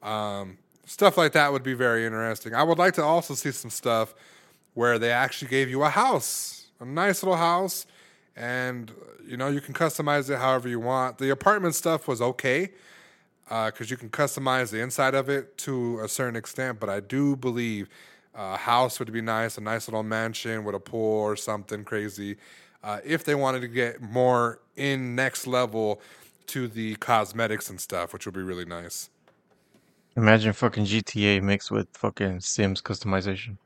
Um, stuff like that would be very interesting. I would like to also see some stuff where they actually gave you a house, a nice little house, and you know you can customize it however you want. The apartment stuff was okay because you can customize the inside of it to a certain extent, but I do believe a house would be nice, a nice little mansion with a pool or something crazy. Uh, if they wanted to get more in next level to the cosmetics and stuff, which would be really nice. Imagine fucking GTA mixed with fucking Sims customization.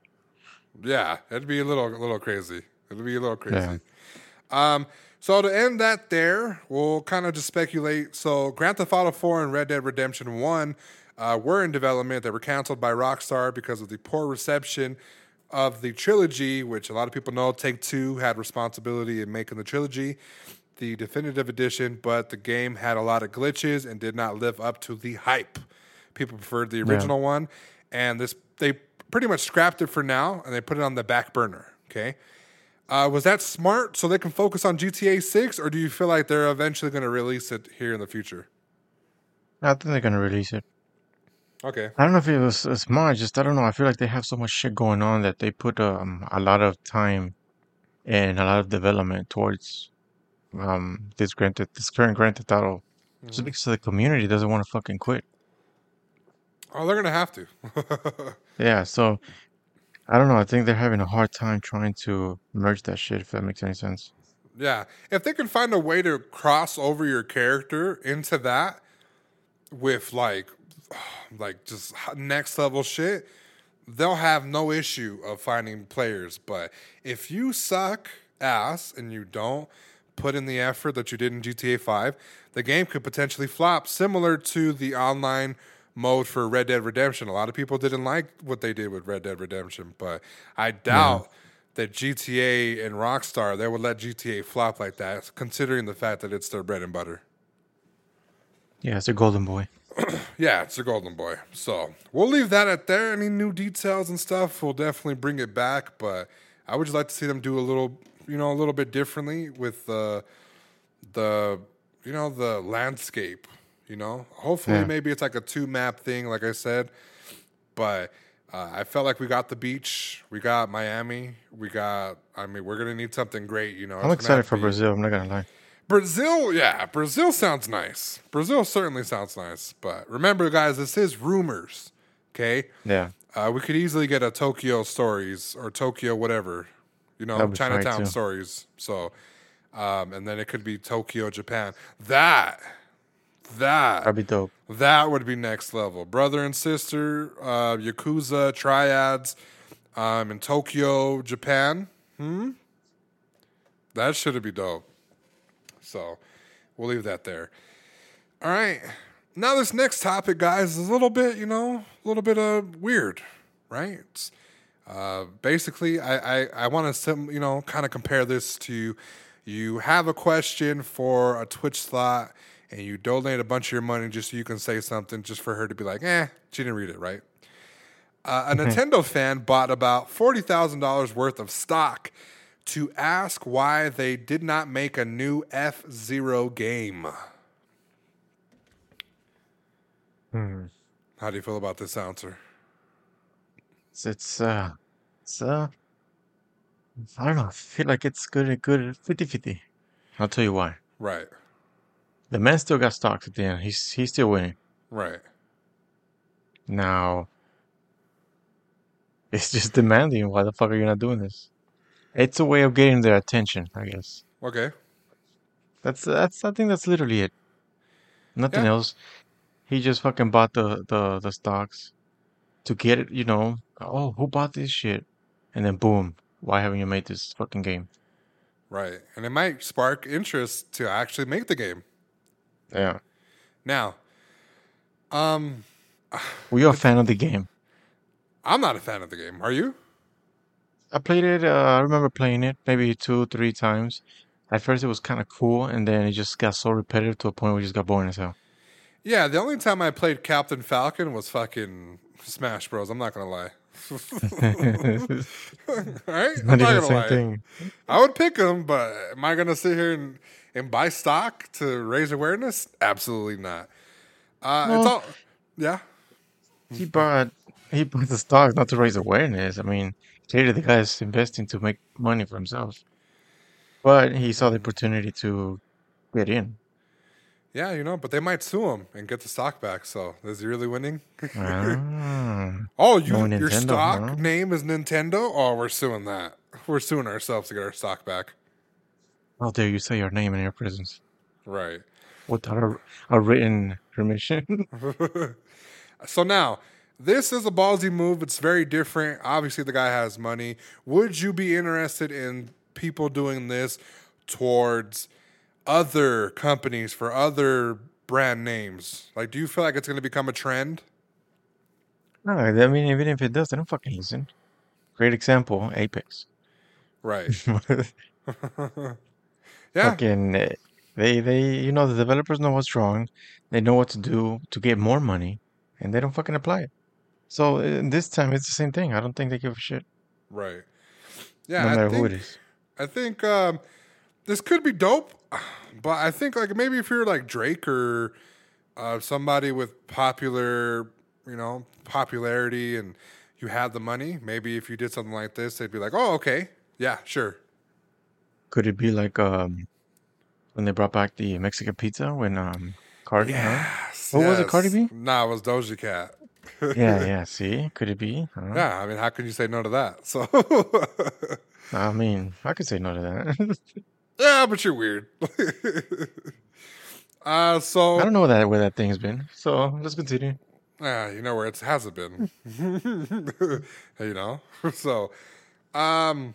Yeah, it'd be a little, a little crazy. It'd be a little crazy. Yeah. Um, so to end that there, we'll kind of just speculate. So Grand Theft Auto 4 and Red Dead Redemption 1 uh, were in development. They were canceled by Rockstar because of the poor reception of the trilogy, which a lot of people know Take Two had responsibility in making the trilogy, the definitive edition, but the game had a lot of glitches and did not live up to the hype. People preferred the original one, and this they pretty much scrapped it for now, and they put it on the back burner. Okay. Uh, was that smart so they can focus on GTA 6, or do you feel like they're eventually going to release it here in the future? I think they're gonna release it. Okay. I don't know if it was uh, smart. Just I don't know. I feel like they have so much shit going on that they put um a lot of time and a lot of development towards um this granted this current Grand Theft Auto just because the community doesn't want to fucking quit. Oh, they're going to have to. Yeah, so I don't know. I think they're having a hard time trying to merge that shit. If that makes any sense. yeah. If they can find a way to cross over your character into that with like, like just next level shit, they'll have no issue of finding players. But if you suck ass and you don't put in the effort that you did in GTA 5, the game could potentially flop, similar to the online mode for Red Dead Redemption. A lot of people didn't like what they did with Red Dead Redemption, but I doubt that GTA and Rockstar they would let GTA flop like that, considering the fact that it's their bread and butter. Yeah, it's a golden boy. Yeah, it's a golden boy. So we'll leave that at there. Any new details and stuff, we'll definitely bring it back. But I would just like to see them do a little, you know, a little bit differently with the the you know the landscape. You know, hopefully Yeah. maybe it's like a two map thing, like I said. But uh, I felt like we got the beach, we got Miami, we got. I mean, we're gonna need something great. You know, I'm It's gonna have excited for be- Brazil. I'm not gonna lie. Brazil, yeah, Brazil sounds nice. Brazil certainly sounds nice. But remember, guys, this is rumors. Okay, Yeah, uh, we could easily get a Tokyo stories or Tokyo whatever, you know, Chinatown stories. So, um, and then it could be Tokyo, Japan. That, that, that'd be dope. that would be next level. Brother and sister, uh, Yakuza triads um, in Tokyo, Japan. Hmm? That should be dope. So we'll leave that there. All right. Now, this next topic, guys, is a little bit, you know, a little bit of weird, right? Uh, basically, I, I, I want to, you know, kind of compare this to you have a question for a Twitch slot and you donate a bunch of your money just so you can say something just for her to be like, eh, she didn't read it, right? Uh, a Nintendo fan bought about $40,000 worth of stock to ask why they did not make a new F Zero game. Hmm. How do you feel about this answer? It's, it's uh, it's uh, I don't know. I feel like it's good, good 50-50. I'll tell you why. Right, The man still got stocks at the end. He's he's still winning. right. Now, it's just demanding. Why the fuck are you not doing this? It's a way of getting their attention, I guess. Okay. That's that's I think that's literally it. Nothing Yeah. else. He just fucking bought the the the stocks to get it, you know, oh, who bought this shit? And then boom, why haven't you made this fucking game? Right. And it might spark interest to actually make the game. Yeah. Now, um, Were you a fan of the game? I'm not a fan of the game. Are you? I played it. Uh, I remember playing it maybe two, three times. At first, it was kind of cool, and then it just got so repetitive to a point where it just got boring as hell. Yeah, the only time I played Captain Falcon was fucking Smash Bros. I'm not gonna lie. All right, I'm Not gonna same lie. thing. I would pick them, but am I gonna sit here and, and buy stock to raise awareness? Absolutely not. Uh, it's all yeah. He bought he bought the stock not to raise awareness. I mean, clearly the guy's investing to make money for himself, but he saw the opportunity to get in. Yeah, you know, but they might sue him and get the stock back. So is he really winning? Ah, oh, you No your Nintendo, stock name is Nintendo? Oh, we're suing that. We're suing ourselves to get our stock back. how dare you say your name in your presence Right. without a, a written permission? So now, this is a ballsy move. It's very different. Obviously, the guy has money. Would you be interested in people doing this towards other companies for other brand names? Like, do you feel like it's going to become a trend? no, I mean, even if it does, they don't fucking listen. Great example, Apex. Right. yeah. Fucking, uh, they they you know the developers know what's wrong. They know what to do to get more money, and they don't fucking apply it. So uh, this time it's the same thing. I don't think they give a shit, Right. no Yeah. I matter think, who it is. I think um, this could be dope, but I think like maybe if you're like Drake or uh, somebody with popular, you know, popularity and you had the money, maybe if you did something like this, they'd be like, "Oh, okay, yeah, sure." Could it be like um when they brought back the Mexican pizza when um Cardi? huh? Yes, What was it, Cardi yes. B? Nah, it was Doja Cat. Yeah, yeah. See, could it be? Huh? Yeah, I mean, how can you say no to that? So, I mean, I could say no to that. yeah, but you're weird. uh, so I don't know that where that thing's been. So let's continue. Yeah, you know where it hasn't been. you know, so um,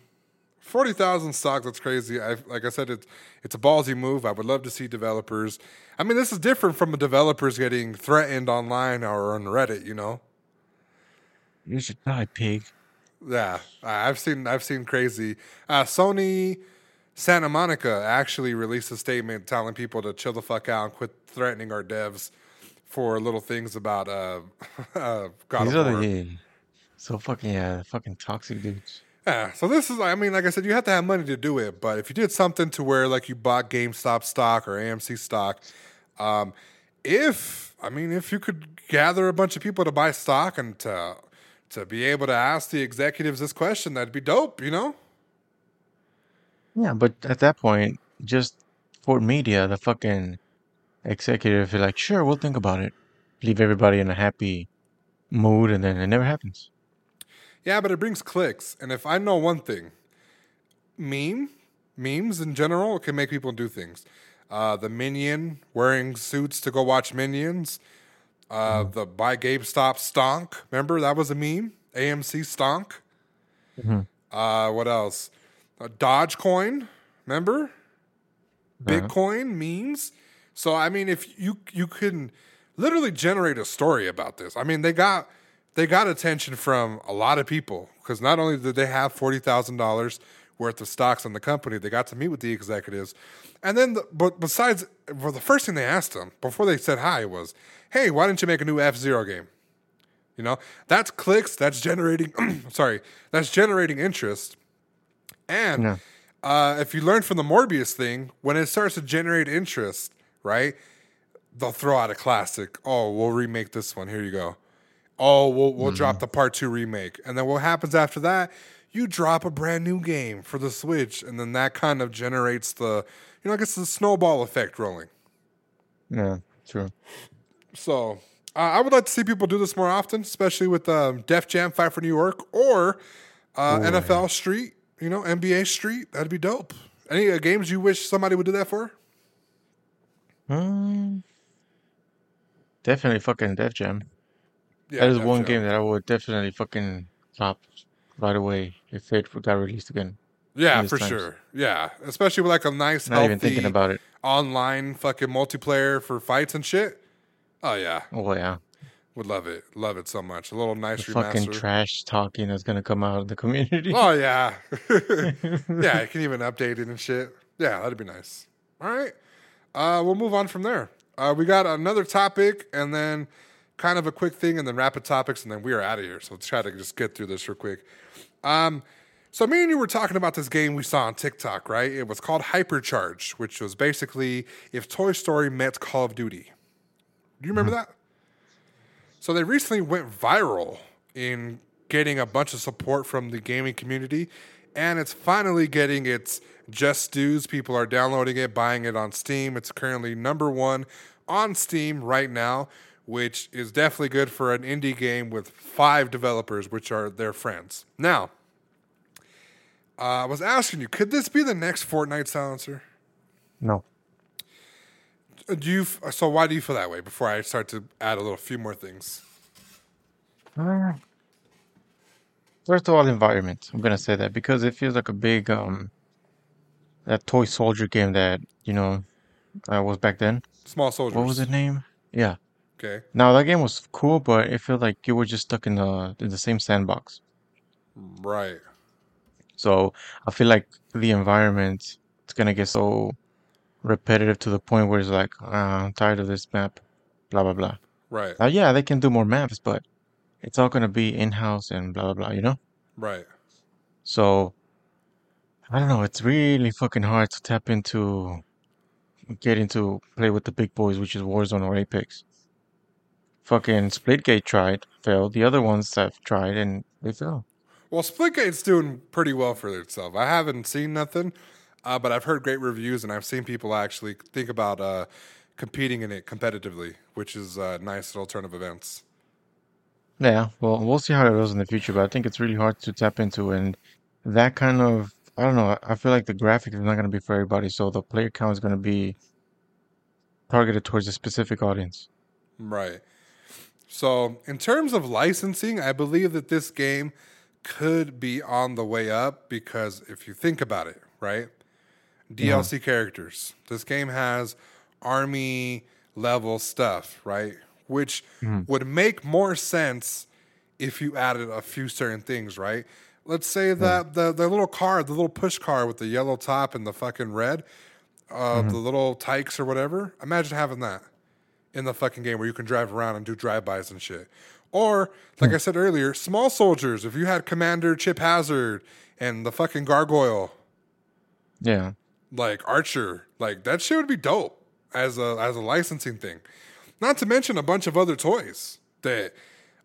forty thousand stocks. That's crazy. I like I said, it's it's a ballsy move. I would love to see developers. I mean, this is different from the developers getting threatened online or on Reddit. You know, You should die, pig. yeah, I- I've seen I've seen crazy. Uh, Sony Santa Monica actually released a statement telling people to chill the fuck out and quit threatening our devs for little things about uh, uh God These of are War. the so fucking yeah, fucking toxic dudes. Yeah, so this is, I mean, like I said, you have to have money to do it. But if you did something to where, like, you bought GameStop stock or AMC stock, um, if, I mean, if you could gather a bunch of people to buy stock and to, to be able to ask the executives this question, that'd be dope, you know? Yeah, but at that point, just for media, the fucking executive is like, sure, we'll think about it. Leave everybody in a happy mood, and then it never happens. Yeah, but it brings clicks. And if I know one thing, meme, memes in general can make people do things. Uh, the Minion wearing suits to go watch Minions. Uh, The buy GameStop stonk. Remember that was a meme. AMC stonk. Uh, what else? Uh, Dogecoin. Remember? Bitcoin memes. So I mean, if you you can literally generate a story about this. I mean, they got they got attention from a lot of people because not only did they have forty thousand dollars worth of stocks in the company, they got to meet with the executives, and then the, but besides, well, the first thing they asked them before they said hi was, "Hey, why didn't you make a new F Zero game?" You know, that's clicks. That's generating. sorry, that's generating interest. And Yeah. uh, if you learn from the Morbius thing, when it starts to generate interest, right? They'll throw out a classic. Oh, we'll remake this one. Here you go. Oh, we'll we'll drop the part two remake, and then what happens after that? You drop a brand new game for the Switch, and then that kind of generates the, you know, I guess the snowball effect rolling. Yeah, true. So uh, I would like to see people do this more often, especially with um, Def Jam Fight for New York or uh, NFL Street, you know, NBA Street. That'd be dope. Any uh, games you wish somebody would do that for? Mm, definitely fucking Def Jam. Yeah, that is one game that I would definitely fucking flop right away if it got released again. Yeah, for times. sure. Yeah, especially with like a nice, Not healthy even thinking about it. online fucking multiplayer for fights and shit. Oh yeah, Oh yeah, would love it. Love it so much. A little nice the fucking trash talking that's gonna come out of the community. Oh yeah, yeah. You can even update it and shit. Yeah, that'd be nice. All right, uh, we'll move on from there. Uh, we got another topic and then kind of a quick thing and then rapid topics and then we are out of here. So let's try to just get through this real quick. Um, so me and you were talking about this game we saw on TikTok, right? It was called Hypercharge, which was basically if Toy Story met Call of Duty. Do you remember that? So they recently went viral in getting a bunch of support from the gaming community, and it's finally getting its just dues. People are downloading it, buying it on Steam. It's currently number one on Steam right now, which is definitely good for an indie game with five developers, which are their friends. Now, uh, I was asking you, could this be the next Fortnite silencer? no, Uh, Do you? f- So why do you feel that way? Before I start to add a little few more things. Uh, First of all, environment. I'm gonna say that because it feels like a big um that toy soldier game that you know uh, was back then. Small soldiers. What was the name? Yeah. Okay. Now that game was cool, but it felt like you were just stuck in the in the same sandbox. Right. So I feel like the environment it's gonna get so repetitive to the point where it's like, ah, I'm tired of this map, blah blah blah. Right. Now, yeah, they can do more maps, but it's all gonna be in-house and blah blah blah, you know? Right. So I don't know, it's really fucking hard to tap into get into play with the big boys, which is Warzone or Apex. Fucking Splitgate tried, failed. The other ones have tried and they failed. Well, Splitgate's doing pretty well for itself. I haven't seen nothing, uh, but I've heard great reviews, and I've seen people actually think about uh, competing in it competitively, which is uh, nice little turn of events. Yeah, well, we'll see how it goes in the future, but I think it's really hard to tap into, and that kind of, I don't know, I feel like the graphics is not going to be for everybody, so the player count is going to be targeted towards a specific audience. Right. So, in terms of licensing, I believe that this game could be on the way up because if you think about it, right? DLC mm-hmm. characters. This game has army level stuff, right? Which mm-hmm. would make more sense if you added a few certain things, right? Let's say that the, the little car, the little push car with the yellow top and the fucking red, uh, mm-hmm. the Little Tikes or whatever. Imagine having that in the fucking game where you can drive around and do drive-bys and shit. Or, like I said earlier, small soldiers. If you had Commander Chip Hazard and the fucking gargoyle, Yeah, like Archer, like that shit would be dope as a as a licensing thing. Not to mention a bunch of other toys that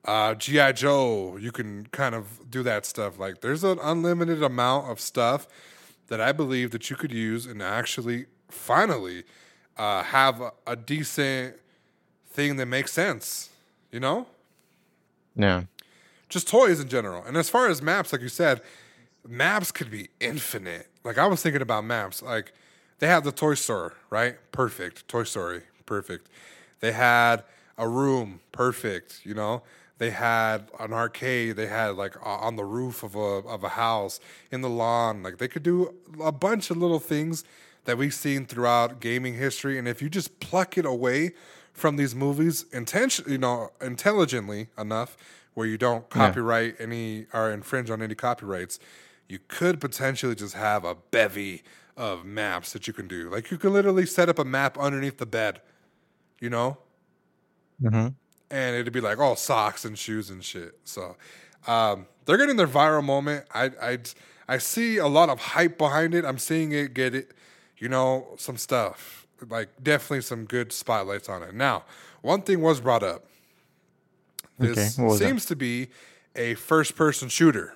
uh, GI Joe, you can kind of do that stuff. Like there's an unlimited amount of stuff that I believe that you could use and actually finally uh, have a, a decent thing that makes sense. You know, yeah, just toys in general. And as far as maps, like you said, maps could be infinite. Like I was thinking about maps. Like they had the toy store, right? Perfect. Toy Story, perfect. They had a room, perfect. You know, they had an arcade. They had like on the roof of a of a house in the lawn. Like they could do a bunch of little things that we've seen throughout gaming history. And if you just pluck it away from these movies, intention, you know, intelligently enough, where you don't copyright any or infringe on any copyrights, you could potentially just have a bevy of maps that you can do. Like you can literally set up a map underneath the bed, you know, hmm and it'd be like all socks and shoes and shit. So um, they're getting their viral moment. I I I see a lot of hype behind it. I'm seeing it get it, you know, some stuff like definitely some good spotlights on it. Now, one thing was brought up. This Okay, was that? seems to be a first person shooter.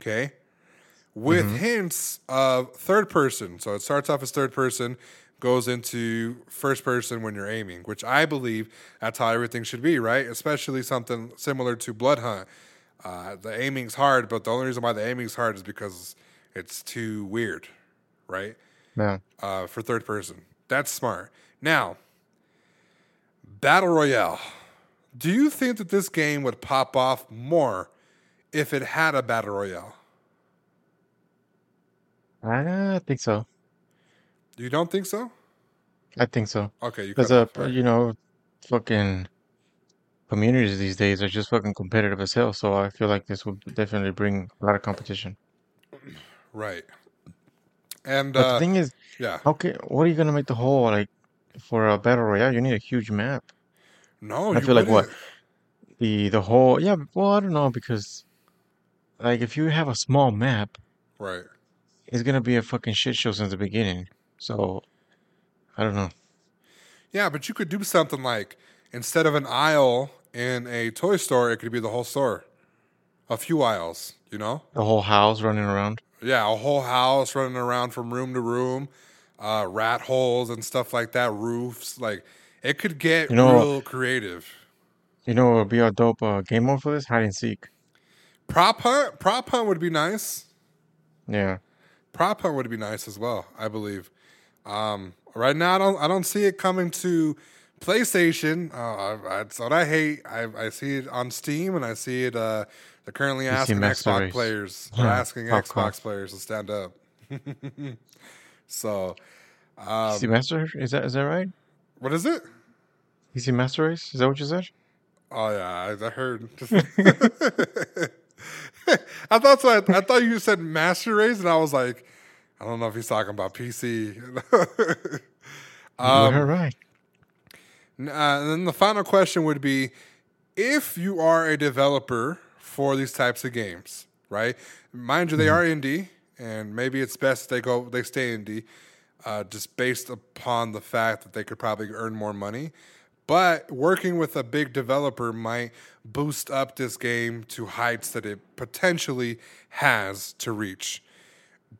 Okay. With Mm-hmm. hints of third person. So it starts off as third person, goes into first person when you're aiming, which I believe that's how everything should be, right? Especially something similar to Bloodhunt. Uh, the aiming's hard, but the only reason why the aiming's hard is because it's too weird, right? yeah. uh, for third person. That's smart. Now, Battle Royale. Do you think that this game would pop off more if it had a battle royale. I think so. You don't think so? I think so. Okay, you Because uh, right. you know, fucking communities these days are just fucking competitive as hell. So I feel like this would definitely bring a lot of competition. right. And But the uh, thing is, yeah, Okay, what are you gonna make the whole like for a battle royale? You need a huge map. no, I you feel like what the the whole yeah. Well, I don't know because like if you have a small map, Right. it's gonna be a fucking shit show since the beginning. So I don't know. Yeah, but you could do something like instead of an aisle in a toy store, it could be the whole store, a few aisles. You know. The whole house running around. Yeah, a whole house running around from room to room, uh, rat holes and stuff like that, roofs. Like it could get You know, real creative. you know, it would be a dope uh, game mode for this hide and seek. Prop hunt, prop hunt would be nice. Yeah. Prop hunt would be nice as well. I believe. Um, right now, I don't, I don't see it coming to PlayStation. Uh, that's what I hate. I, I see it on Steam, and I see it. Uh, they're currently PC asking Xbox players. They're asking Xbox players to stand up. so, PC um, Master is that is that right? what is it? PC Master Race? Is that what you said? Oh yeah, I, I heard. I thought so. I, I thought you said master race, and I was like, I don't know if he's talking about PC. um, heard right. uh, and then the final question would be, if you are a developer for these types of games, right? Mind you, they are indie, and maybe it's best they go they stay indie, uh, just based upon the fact that they could probably earn more money. But working with a big developer might boost up this game to heights that it potentially has to reach.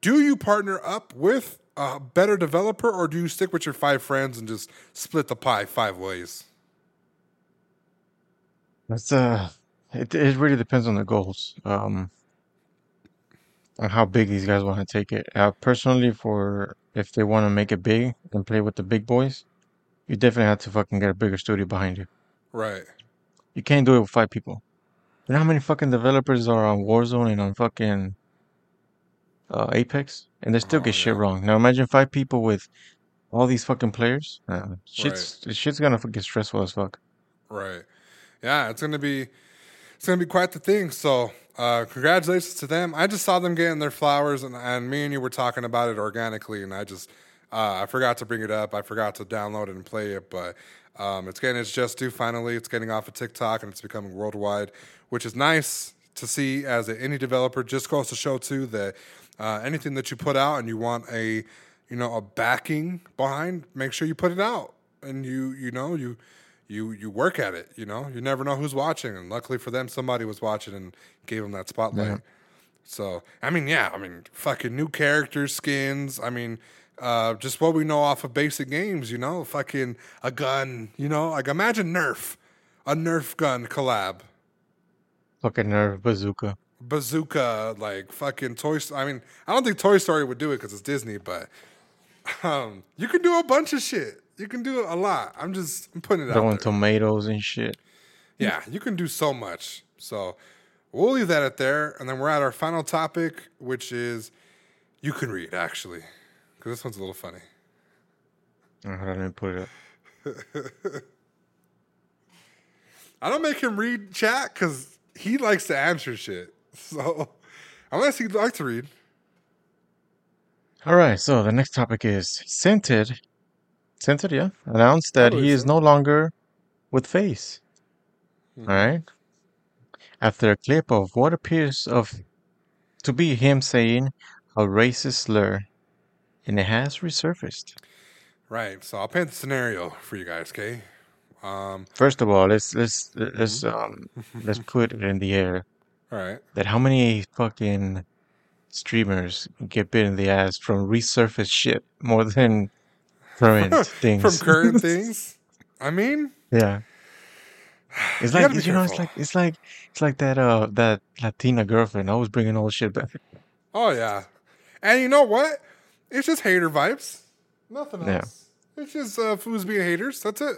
Do you partner up with a better developer, or do you stick with your five friends and just split the pie five ways? That's uh, it it really depends on the goals. Um, on how big these guys want to take it. Uh, personally, for if they want to make it big and play with the big boys, you definitely have to fucking get a bigger studio behind you. Right. You can't do it with five people. You know how many fucking developers are on Warzone and on fucking uh, Apex, and they still Oh get shit wrong. Now imagine five people with all these fucking players. Uh, shit's shit's gonna get stressful as fuck. Right. Yeah, it's gonna be it's gonna be quite the thing. So uh, congratulations to them. I just saw them getting their flowers, and, and me and you were talking about it organically, and I just uh, I forgot to bring it up. I forgot to download it and play it, but um, it's getting its just due. Finally, it's getting off of TikTok and it's becoming worldwide, which is nice to see as an indie developer. Just goes to show too that uh, anything that you put out and you want a you know a backing behind, make sure you put it out, and you you know you you you work at it. You know, you never know who's watching, and luckily for them, somebody was watching and gave them that spotlight. Yeah. So I mean, yeah, I mean, fucking new characters, skins. I mean, uh, just what we know off of basic games. You know, fucking a gun. You know, like imagine Nerf, a Nerf gun collab, Fucking Nerf bazooka. bazooka, like fucking Toy. Sto- I mean, I don't think Toy Story would do it because it's Disney, but um, you can do a bunch of shit. You can do a lot. I'm just I'm putting it out Throwing tomatoes and shit. Yeah, you can do so much. So we'll leave that at there, and then we're at our final topic, which is you can read actually, because this one's a little funny. Let me put it up. I don't make him read chat because he likes to answer shit. So unless he'd like to read, All right, so the next topic is Cented. Cented, yeah, announced that he is no longer with FaZe. All right, after a clip of what appears of to be him saying a racist slur, and it has resurfaced. right? So I'll paint the scenario for you guys. Okay. Um. First of all, let's let's let's Mm-hmm. um let's put it in the air All right. that how many fucking streamers get bit in the ass from resurfaced shit more than current From current things. I mean, Yeah. It's You like you know, it's like it's like it's like that uh that Latina girlfriend always bringing all the shit back. Oh yeah, and you know what? It's just hater vibes. Nothing else. Yeah. It's just uh, fools being haters. That's it.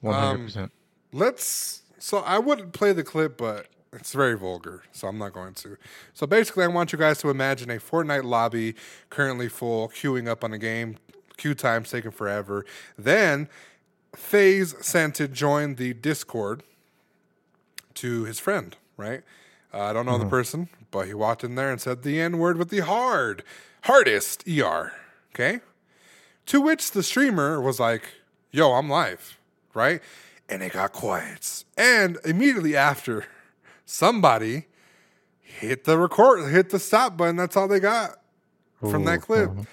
One hundred Um, percent. Let's. So I wouldn't play the clip, but It's very vulgar, so I'm not going to. So basically, I want you guys to imagine a Fortnite lobby currently full, queuing up on a game. Queue time's taking forever. Then FaZe sent to join the Discord to his friend, right? Uh, I don't know the person, but he walked in there and said the N word with the hard, hardest ER. Okay. To which the streamer was like, yo, I'm live, right? And it got quiet. And immediately after, somebody hit the record, hit the stop button. That's all they got from that clip. mhm.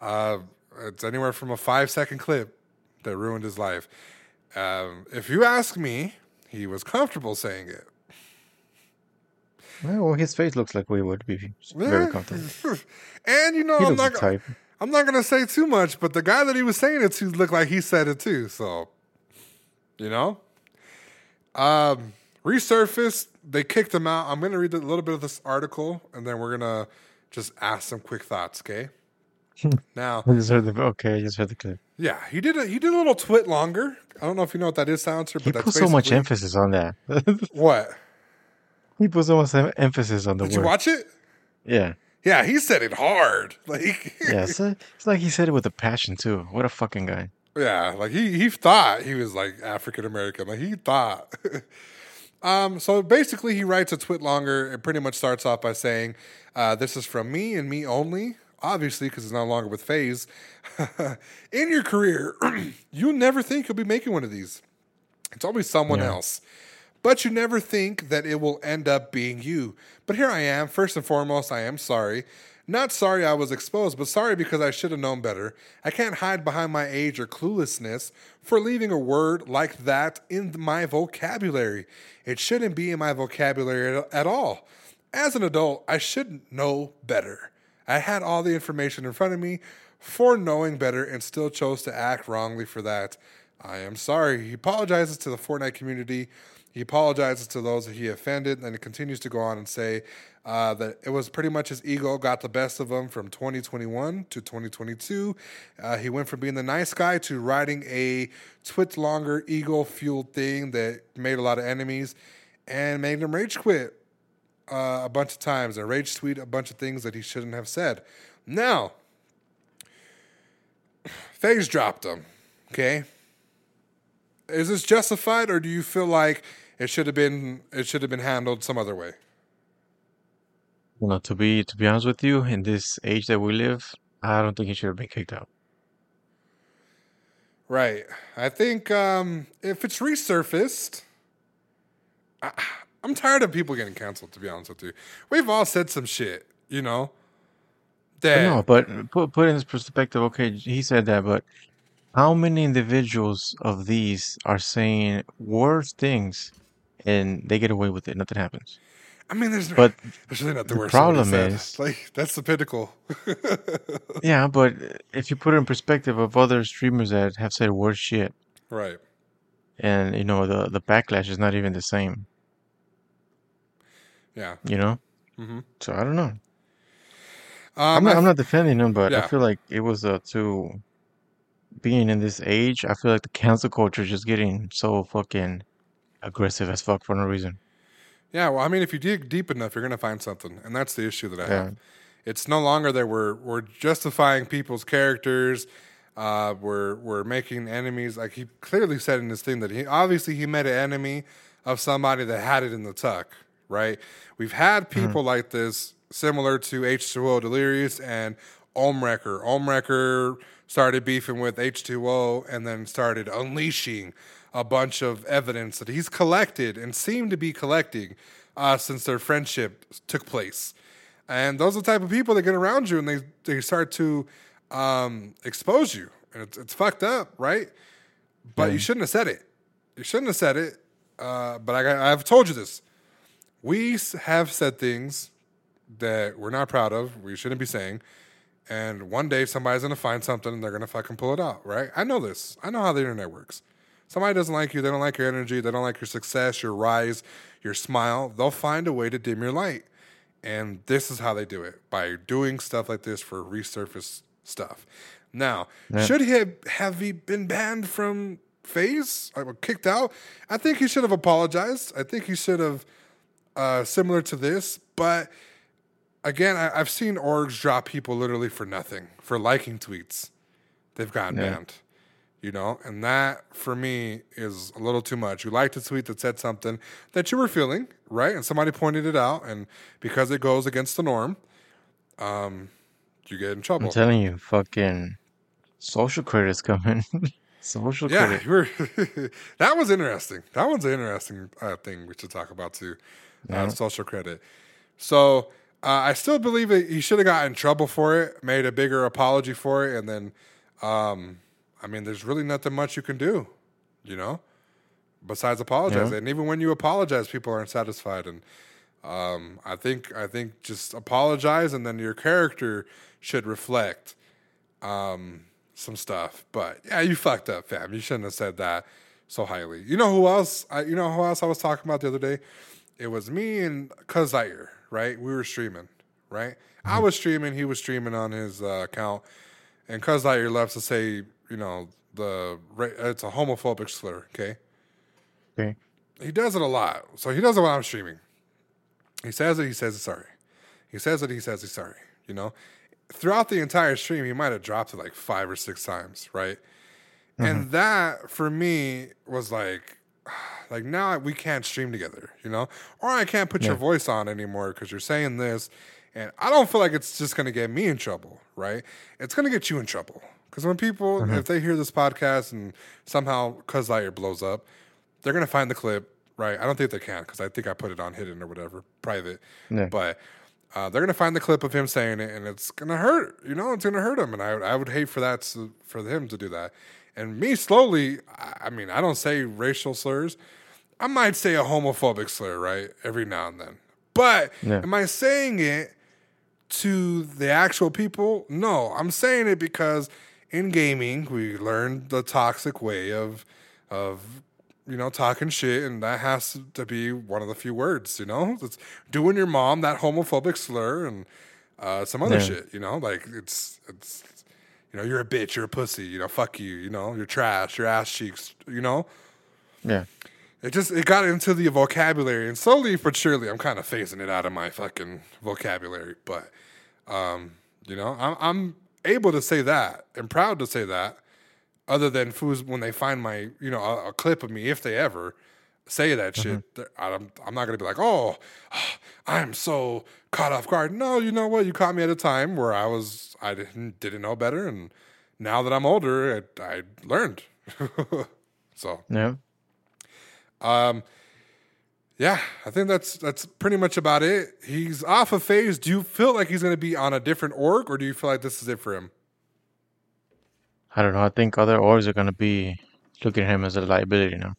Uh, it's anywhere from a five second clip that ruined his life. Um, if you ask me, he was comfortable saying it. Well, his face looks like we would be very comfortable. and you know, He I'm not, type. I'm not gonna say too much, but the guy that he was saying it to looked like he said it too. So, you know, um, resurfaced. They kicked him out. I'm gonna read a little bit of this article, and then we're gonna just ask some quick thoughts. Okay. now, I just heard the okay. I just heard the clip. yeah, he did a he did a little TwitLonger. I don't know if you know what that is, Silencer, He but put so much emphasis on that. What? he put so much emphasis on the Did word. you watch it? Yeah, Yeah, he said it hard. Like, yeah. It's, a, it's like he said it with a passion too. What a fucking guy. Yeah, like he he thought he was like African American. Like he thought. um, so basically, he writes a TwitLonger. It pretty much starts off by saying, uh, "This is from me and me only." Obviously, because it's no longer with FaZe. In your career, you never think you'll be making one of these. It's always someone Yeah. else. But you never think that it will end up being you. But here I am. First and foremost, I am sorry. Not sorry I was exposed, but sorry because I should have known better. I can't hide behind my age or cluelessness for leaving a word like that in my vocabulary. It shouldn't be in my vocabulary at- at all. As an adult, I should know better. I had all the information in front of me for knowing better and still chose to act wrongly for that. I am sorry. He apologizes to the Fortnite community. He apologizes to those that he offended, and he continues to go on and say uh, that it was pretty much his ego got the best of him from 2021 to 2022. Uh, he went from being the nice guy to riding a TwitLonger ego fueled thing that made a lot of enemies and made him rage quit uh, a bunch of times and rage tweet a bunch of things that he shouldn't have said. Now, FaZe dropped him. Okay, is this justified, or do you feel like it should have been it should have been handled some other way? You know, to be to be honest with you, in this age that we live, I don't think he should have been kicked out. Right. I think um, if it's resurfaced, I, I'm tired of people getting canceled. To be honest with you, we've all said some shit. You know. That no, but put put in this perspective. Okay, he said that, but how many individuals of these are saying worse things, and they get away with it? Nothing happens. I mean, there's But there's really not the than problem is- like that's the pinnacle. yeah, but if you put it in perspective of other streamers that have said worse shit, right. and you know the the backlash is not even the same. Yeah. You know, hmm so I don't know. Um, I'm not, I- I'm not defending him, but I feel like it was uh, too. Being in this age, I feel like the cancel culture is just getting so fucking aggressive as fuck for no reason. Yeah, well, I mean, if you dig deep enough, you're gonna find something, and that's the issue that I Yeah. have. It's no longer that we're we're justifying people's characters. Uh, we're we're making enemies. Like he clearly said in this thing that he obviously he met an enemy of somebody that had it in the tuck. Right? We've had people like this, similar to H2O Delirious and Ohmwrecker. Ohmwrecker started beefing with H2O and then started unleashing a bunch of evidence that he's collected and seemed to be collecting uh, since their friendship took place. And those are the type of people that get around you and they, they start to um, expose you. And it's, it's fucked up, right? But you shouldn't have said it. You shouldn't have said it. Uh, but I, I've told you this. We have said things that we're not proud of, we shouldn't be saying. And one day somebody's gonna find something and they're gonna fucking pull it out, right? I know this. I know how the internet works. Somebody doesn't like you, they don't like your energy, they don't like your success, your rise, your smile. They'll find a way to dim your light. And this is how they do it by doing stuff like this for resurface stuff. Now, Yeah. should he have, have he been banned from FaZe, like, kicked out? I think he should have apologized. I think he should have uh, similar to this, but again, I, I've seen orgs drop people literally for nothing for liking tweets. They've gotten Yeah. banned, you know, and that for me is a little too much. You liked a tweet that said something that you were feeling right, and somebody pointed it out, and because it goes against the norm, um, you get in trouble. I'm telling you, fucking social credits coming. social Yeah, credit. that was interesting. That one's an interesting uh, thing we should talk about too. Uh, Yeah. social credit. So uh, I still believe that he should have gotten in trouble for it, made a bigger apology for it, and then, um, I mean, there's really nothing much you can do, you know, besides apologize. Yeah. And even when you apologize, people aren't satisfied. And um, I think I think just apologize, and then your character should reflect um, some stuff. But yeah, you fucked up, fam. You shouldn't have said that so highly. You know who else? I, you know who else I was talking about the other day? It was me and Cuz Zaire, right? We were streaming, right? I was streaming, he was streaming on his uh, account, and Cuz Zaire loves to say, you know, the it's a homophobic slur. Okay, Okay. he does it a lot. So he does it when I'm streaming. He says it, he says he's sorry. He says it, he says he's sorry. You know, throughout the entire stream, he might have dropped it like five or six times, right? And that for me was like, like now we can't stream together, you know, or I can't put your voice on anymore because you're saying this, and I don't feel like it's just gonna get me in trouble, right? It's gonna get you in trouble because when people, if they hear this podcast and somehow Cuz Liar blows up, they're gonna find the clip, right? I don't think they can because I think I put it on hidden or whatever, private. Yeah. But uh, they're gonna find the clip of him saying it, and it's gonna hurt. You know, it's gonna hurt him, and I I would hate for that to, for him to do that. And me slowly, I, I mean, I don't say racial slurs. I might say a homophobic slur, right, every now and then. But Yeah. am I saying it to the actual people? No, I'm saying it because in gaming we learned the toxic way of of you know talking shit, and that has to be one of the few words. You know, it's doing your mom that homophobic slur and uh, some other Yeah. shit. You know, like it's it's you know you're a bitch, you're a pussy. You know, fuck you. You know, you're trash, your ass cheeks. You know. Yeah. It just it got into the vocabulary, and slowly but surely, I'm kind of phasing it out of my fucking vocabulary. But um, you know, I'm I'm able to say that and proud to say that. Other than fools when they find my you know a, a clip of me, if they ever say that shit, they're- I'm I'm not gonna be like, oh, I'm so caught off guard. No, you know what? You caught me at a time where I was I didn't didn't know better, and now that I'm older, I, I learned. so Yeah. Um, yeah, I think that's that's pretty much about it. He's off of FaZe. Do you feel like he's going to be on a different org, or do you feel like this is it for him? I don't know. I think other orgs are gonna be looking at him as a liability now.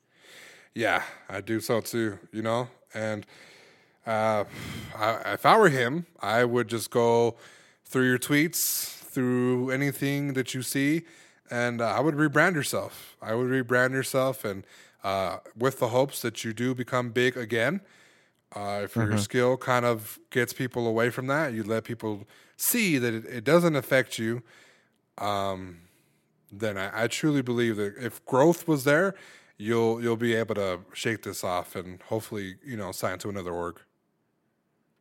Yeah, I do so too. You know, and uh, I, if I were him, I would just go through your tweets, through anything that you see, and uh, I would rebrand yourself. I would rebrand yourself, and uh, with the hopes that you do become big again. Uh, if your skill kind of gets people away from that, you let people see that it, it doesn't affect you. Um, then I, I truly believe that if growth was there, you'll you'll be able to shake this off and hopefully you know sign to another org.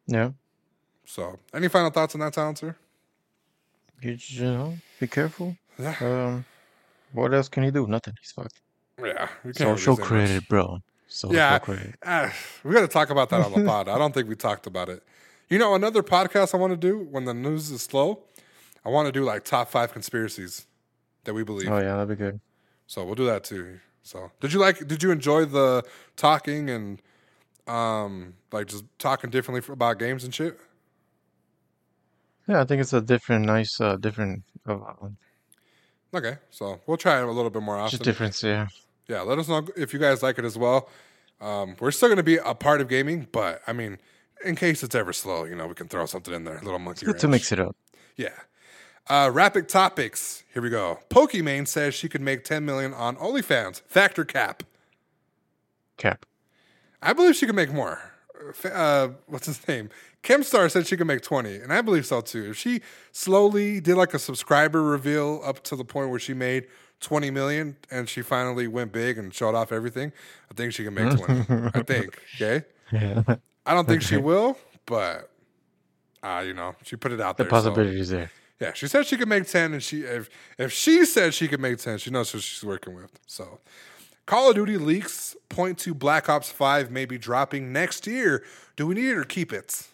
Yeah. So, any final thoughts on that, silencer? You, you know, be careful. Yeah, Um, what else can he do? Nothing. He's fucked. Yeah. We can't really Social credit, bro. Social Yeah, credit. Ah, we got to talk about that on the pod. I don't think we talked about it. You know, another podcast I want to do when the news is slow. I want to do like top five conspiracies that we believe. Oh yeah, that'd be good. So we'll do that too. So did you like? Did you enjoy the talking and um like just talking differently about games and shit? Yeah, I think it's a different, nice, uh, different, uh, Okay, so we'll try it a little bit more often. just difference. Yeah. Yeah, let us know if you guys like it as well. Um, we're still going to be a part of gaming, but I mean, in case it's ever slow, you know, we can throw something in there, a little monkey. Good to mix it up. Yeah. Uh, rapid topics. Here we go. Pokimane says she could make 10 million on OnlyFans. Factor cap. Cap. I believe she could make more. Uh, Uh, what's his name? Keemstar said she could make 20, and I believe so too. If she slowly did like a subscriber reveal up to the point where she made 20 million and she finally went big and showed off everything, I think she can make 20. I think. Okay. Yeah. I don't think she will, but uh, you know, she put it out The there. so- possibility is there. yeah, she said she could make ten, and she if if she said she could make ten, she knows who she's working with. So, Call of Duty leaks point to Black Ops Five may be dropping next year. Do we need it or keep it?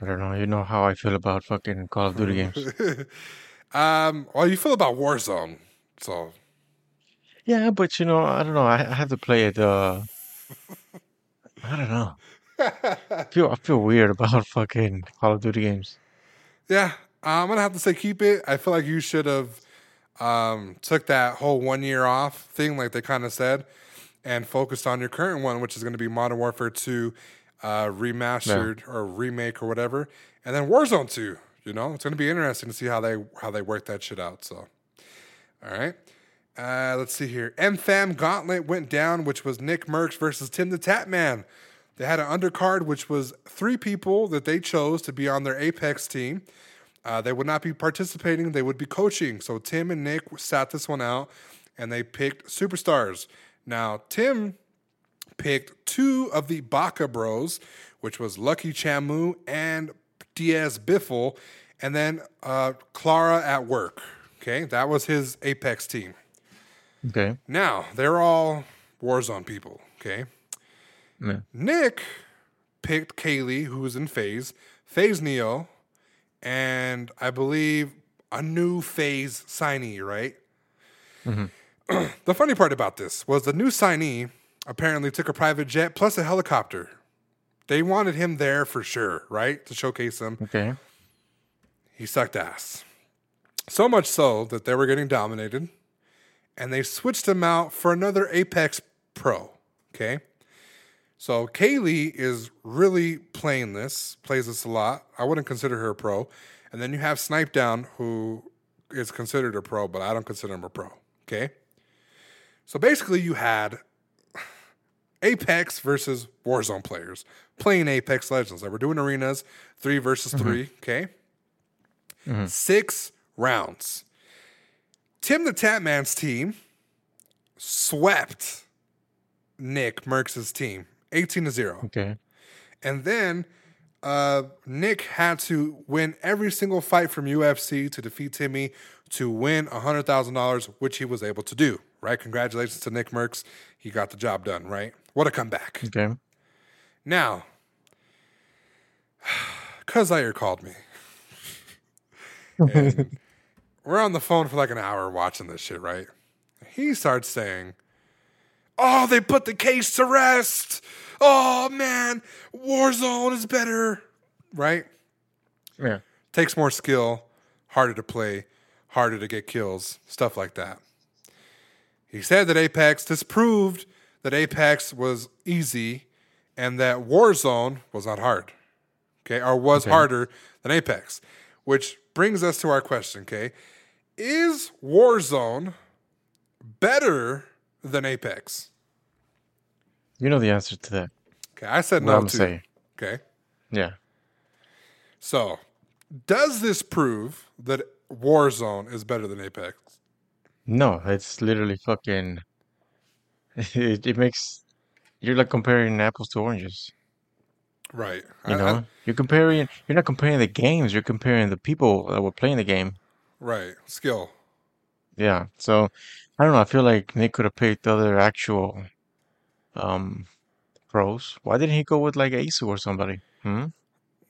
I don't know. You know how I feel about fucking Call of Duty games. Um, well, you feel about Warzone, so Yeah, but you know, I don't know. I, I have to play it. Uh, I don't know. I feel I feel weird about fucking Call of Duty games. yeah, I'm gonna have to say keep it. I feel like you should have um took that whole one year off thing, like they kind of said, and focused on your current one, which is going to be Modern Warfare Two, uh, remastered or remake or whatever, and then Warzone Two. You know, it's going to be interesting to see how they how they work that shit out. So, all right. Uh, let's see here. MFAM Gauntlet went down, which was Nick Mercs versus TimTheTatman. They had an undercard, which was three people that they chose to be on their Apex team. Uh, they would not be participating, they would be coaching. So Tim and Nick sat this one out and they picked superstars. Now, Tim picked two of the Baka Bros, which was Lucky Chamu and Diaz Biffle, and then uh, Clara at work. Okay, that was his Apex team. Okay. Now, they're all Warzone people. Okay. Yeah. Nick picked Kaylee, who was in FaZe, FaZe Neo, and I believe a new FaZe signee, right? Mm-hmm. the funny part about this was the new signee apparently took a private jet plus a helicopter. They wanted him there for sure, right? To showcase him. Okay. He sucked ass. So much so that they were getting dominated and they switched him out for another Apex Pro. Okay. So Kaylee is really playing this, plays this a lot. I wouldn't consider her a pro. And then you have Snipe Down, who is considered a pro, but I don't consider him a pro. Okay. So basically, you had Apex versus Warzone players playing Apex Legends. Like we're doing arenas, three versus mm-hmm. three. Okay. Mm-hmm. Six rounds. TimTheTatman's team swept Nick Mercs's team 18 to 0. Okay. And then uh, Nick had to win every single fight from UFC to defeat Timmy to win $100,000, which he was able to do, right? Congratulations to Nick Mercs. He got the job done, right? What a comeback. Okay. Now, Cuz Zaire called me. And we're on the phone for like an hour watching this shit, right? He starts saying, Oh, they put the case to rest. Oh, man, Warzone is better, right? Yeah. Takes more skill, harder to play, harder to get kills, stuff like that. He said that Apex disproved that Apex was easy and that Warzone was not hard. Okay, or was Okay. harder than Apex. Which brings us to our question, okay? Is Warzone better than Apex? You know the answer to that. Okay, I said What no I'm too. saying. Okay. Yeah. So, does this prove that Warzone is better than Apex? No, it's literally fucking. It, it makes you're like comparing apples to oranges. Right. You I- know, I- you're comparing. You're not comparing the games. You're comparing the people that were playing the game. Right. Skill. Yeah. So I don't know. I feel like Nick could have picked other actual um pros. Why didn't he go with like aceu or somebody? Hmm.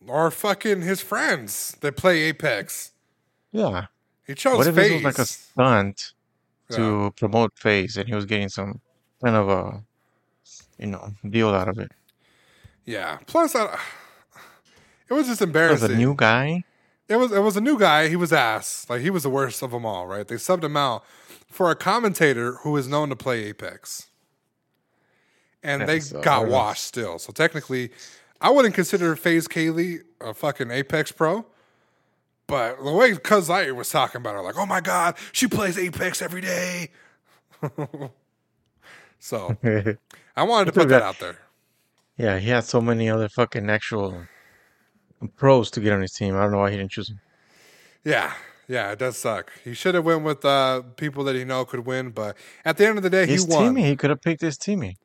Or fucking his friends that play Apex. Yeah. He chose What if FaZe. this was like a stunt Yeah. to promote FaZe and he was getting some kind of a you know deal out of it? Yeah. Plus, I, it was just embarrassing. As a embarrassing. new guy. It was it was a new guy. He was ass. Like he was the worst of them all. Right. They subbed him out for a commentator who is known to play Apex, and Yeah, they so, uh, got washed still. So technically, I wouldn't consider FaZe Kaylee a fucking Apex pro. But the way Cuz Zaire was talking about her, like, oh my god, she plays Apex every day. so I wanted to put that out there. Yeah, he had so many other fucking actual pros to get on his team. I don't know why he didn't choose him. Yeah, yeah, it does suck. He should have went with uh, people that he know could win, but at the end of the day, His he won. teammate, he could have picked his teammate.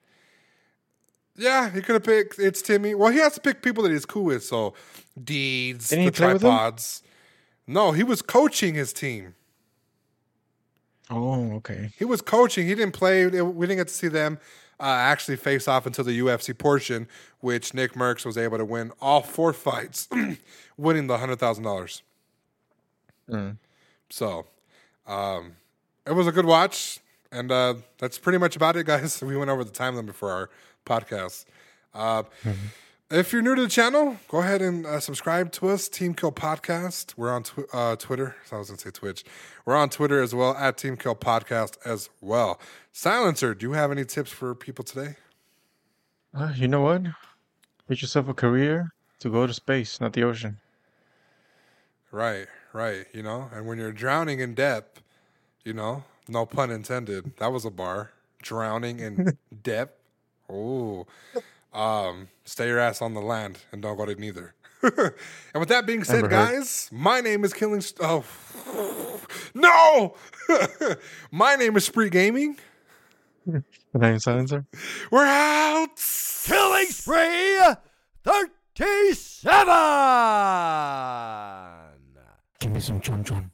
Yeah, he could have picked it's Timmy. Well, he has to pick people that he's cool with. So, Deeds, Didn't the play with them? tripods. No, he was coaching his team. Oh, okay. He was coaching. He didn't play. We didn't get to see them uh, actually face off until the UFC portion, which Nick Mercs was able to win all four fights, winning the hundred thousand dollars. Mm. So, um, it was a good watch, and uh, that's pretty much about it, guys. We went over the time limit for our podcast. Uh, If you're new to the channel, go ahead and uh, subscribe to us, Team Kill Podcast. We're on tw- uh, Twitter. I was going to say Twitch. We're on Twitter as well, at Team Kill Podcast as well. Silencer, do you have any tips for people today? Uh, you know what? Make yourself a career to go to space, not the ocean. Right, right. You know, and when you're drowning in depth, you know, no pun intended. That was a bar. Drowning in depth. Oh, um, stay your ass on the land and don't go to neither. and with that being said, Never heard. guys, my name is Killing. St- oh, no! my name is Spree Gaming. The name silencer. We're out. Killing Spree 37! Give me some chun chon.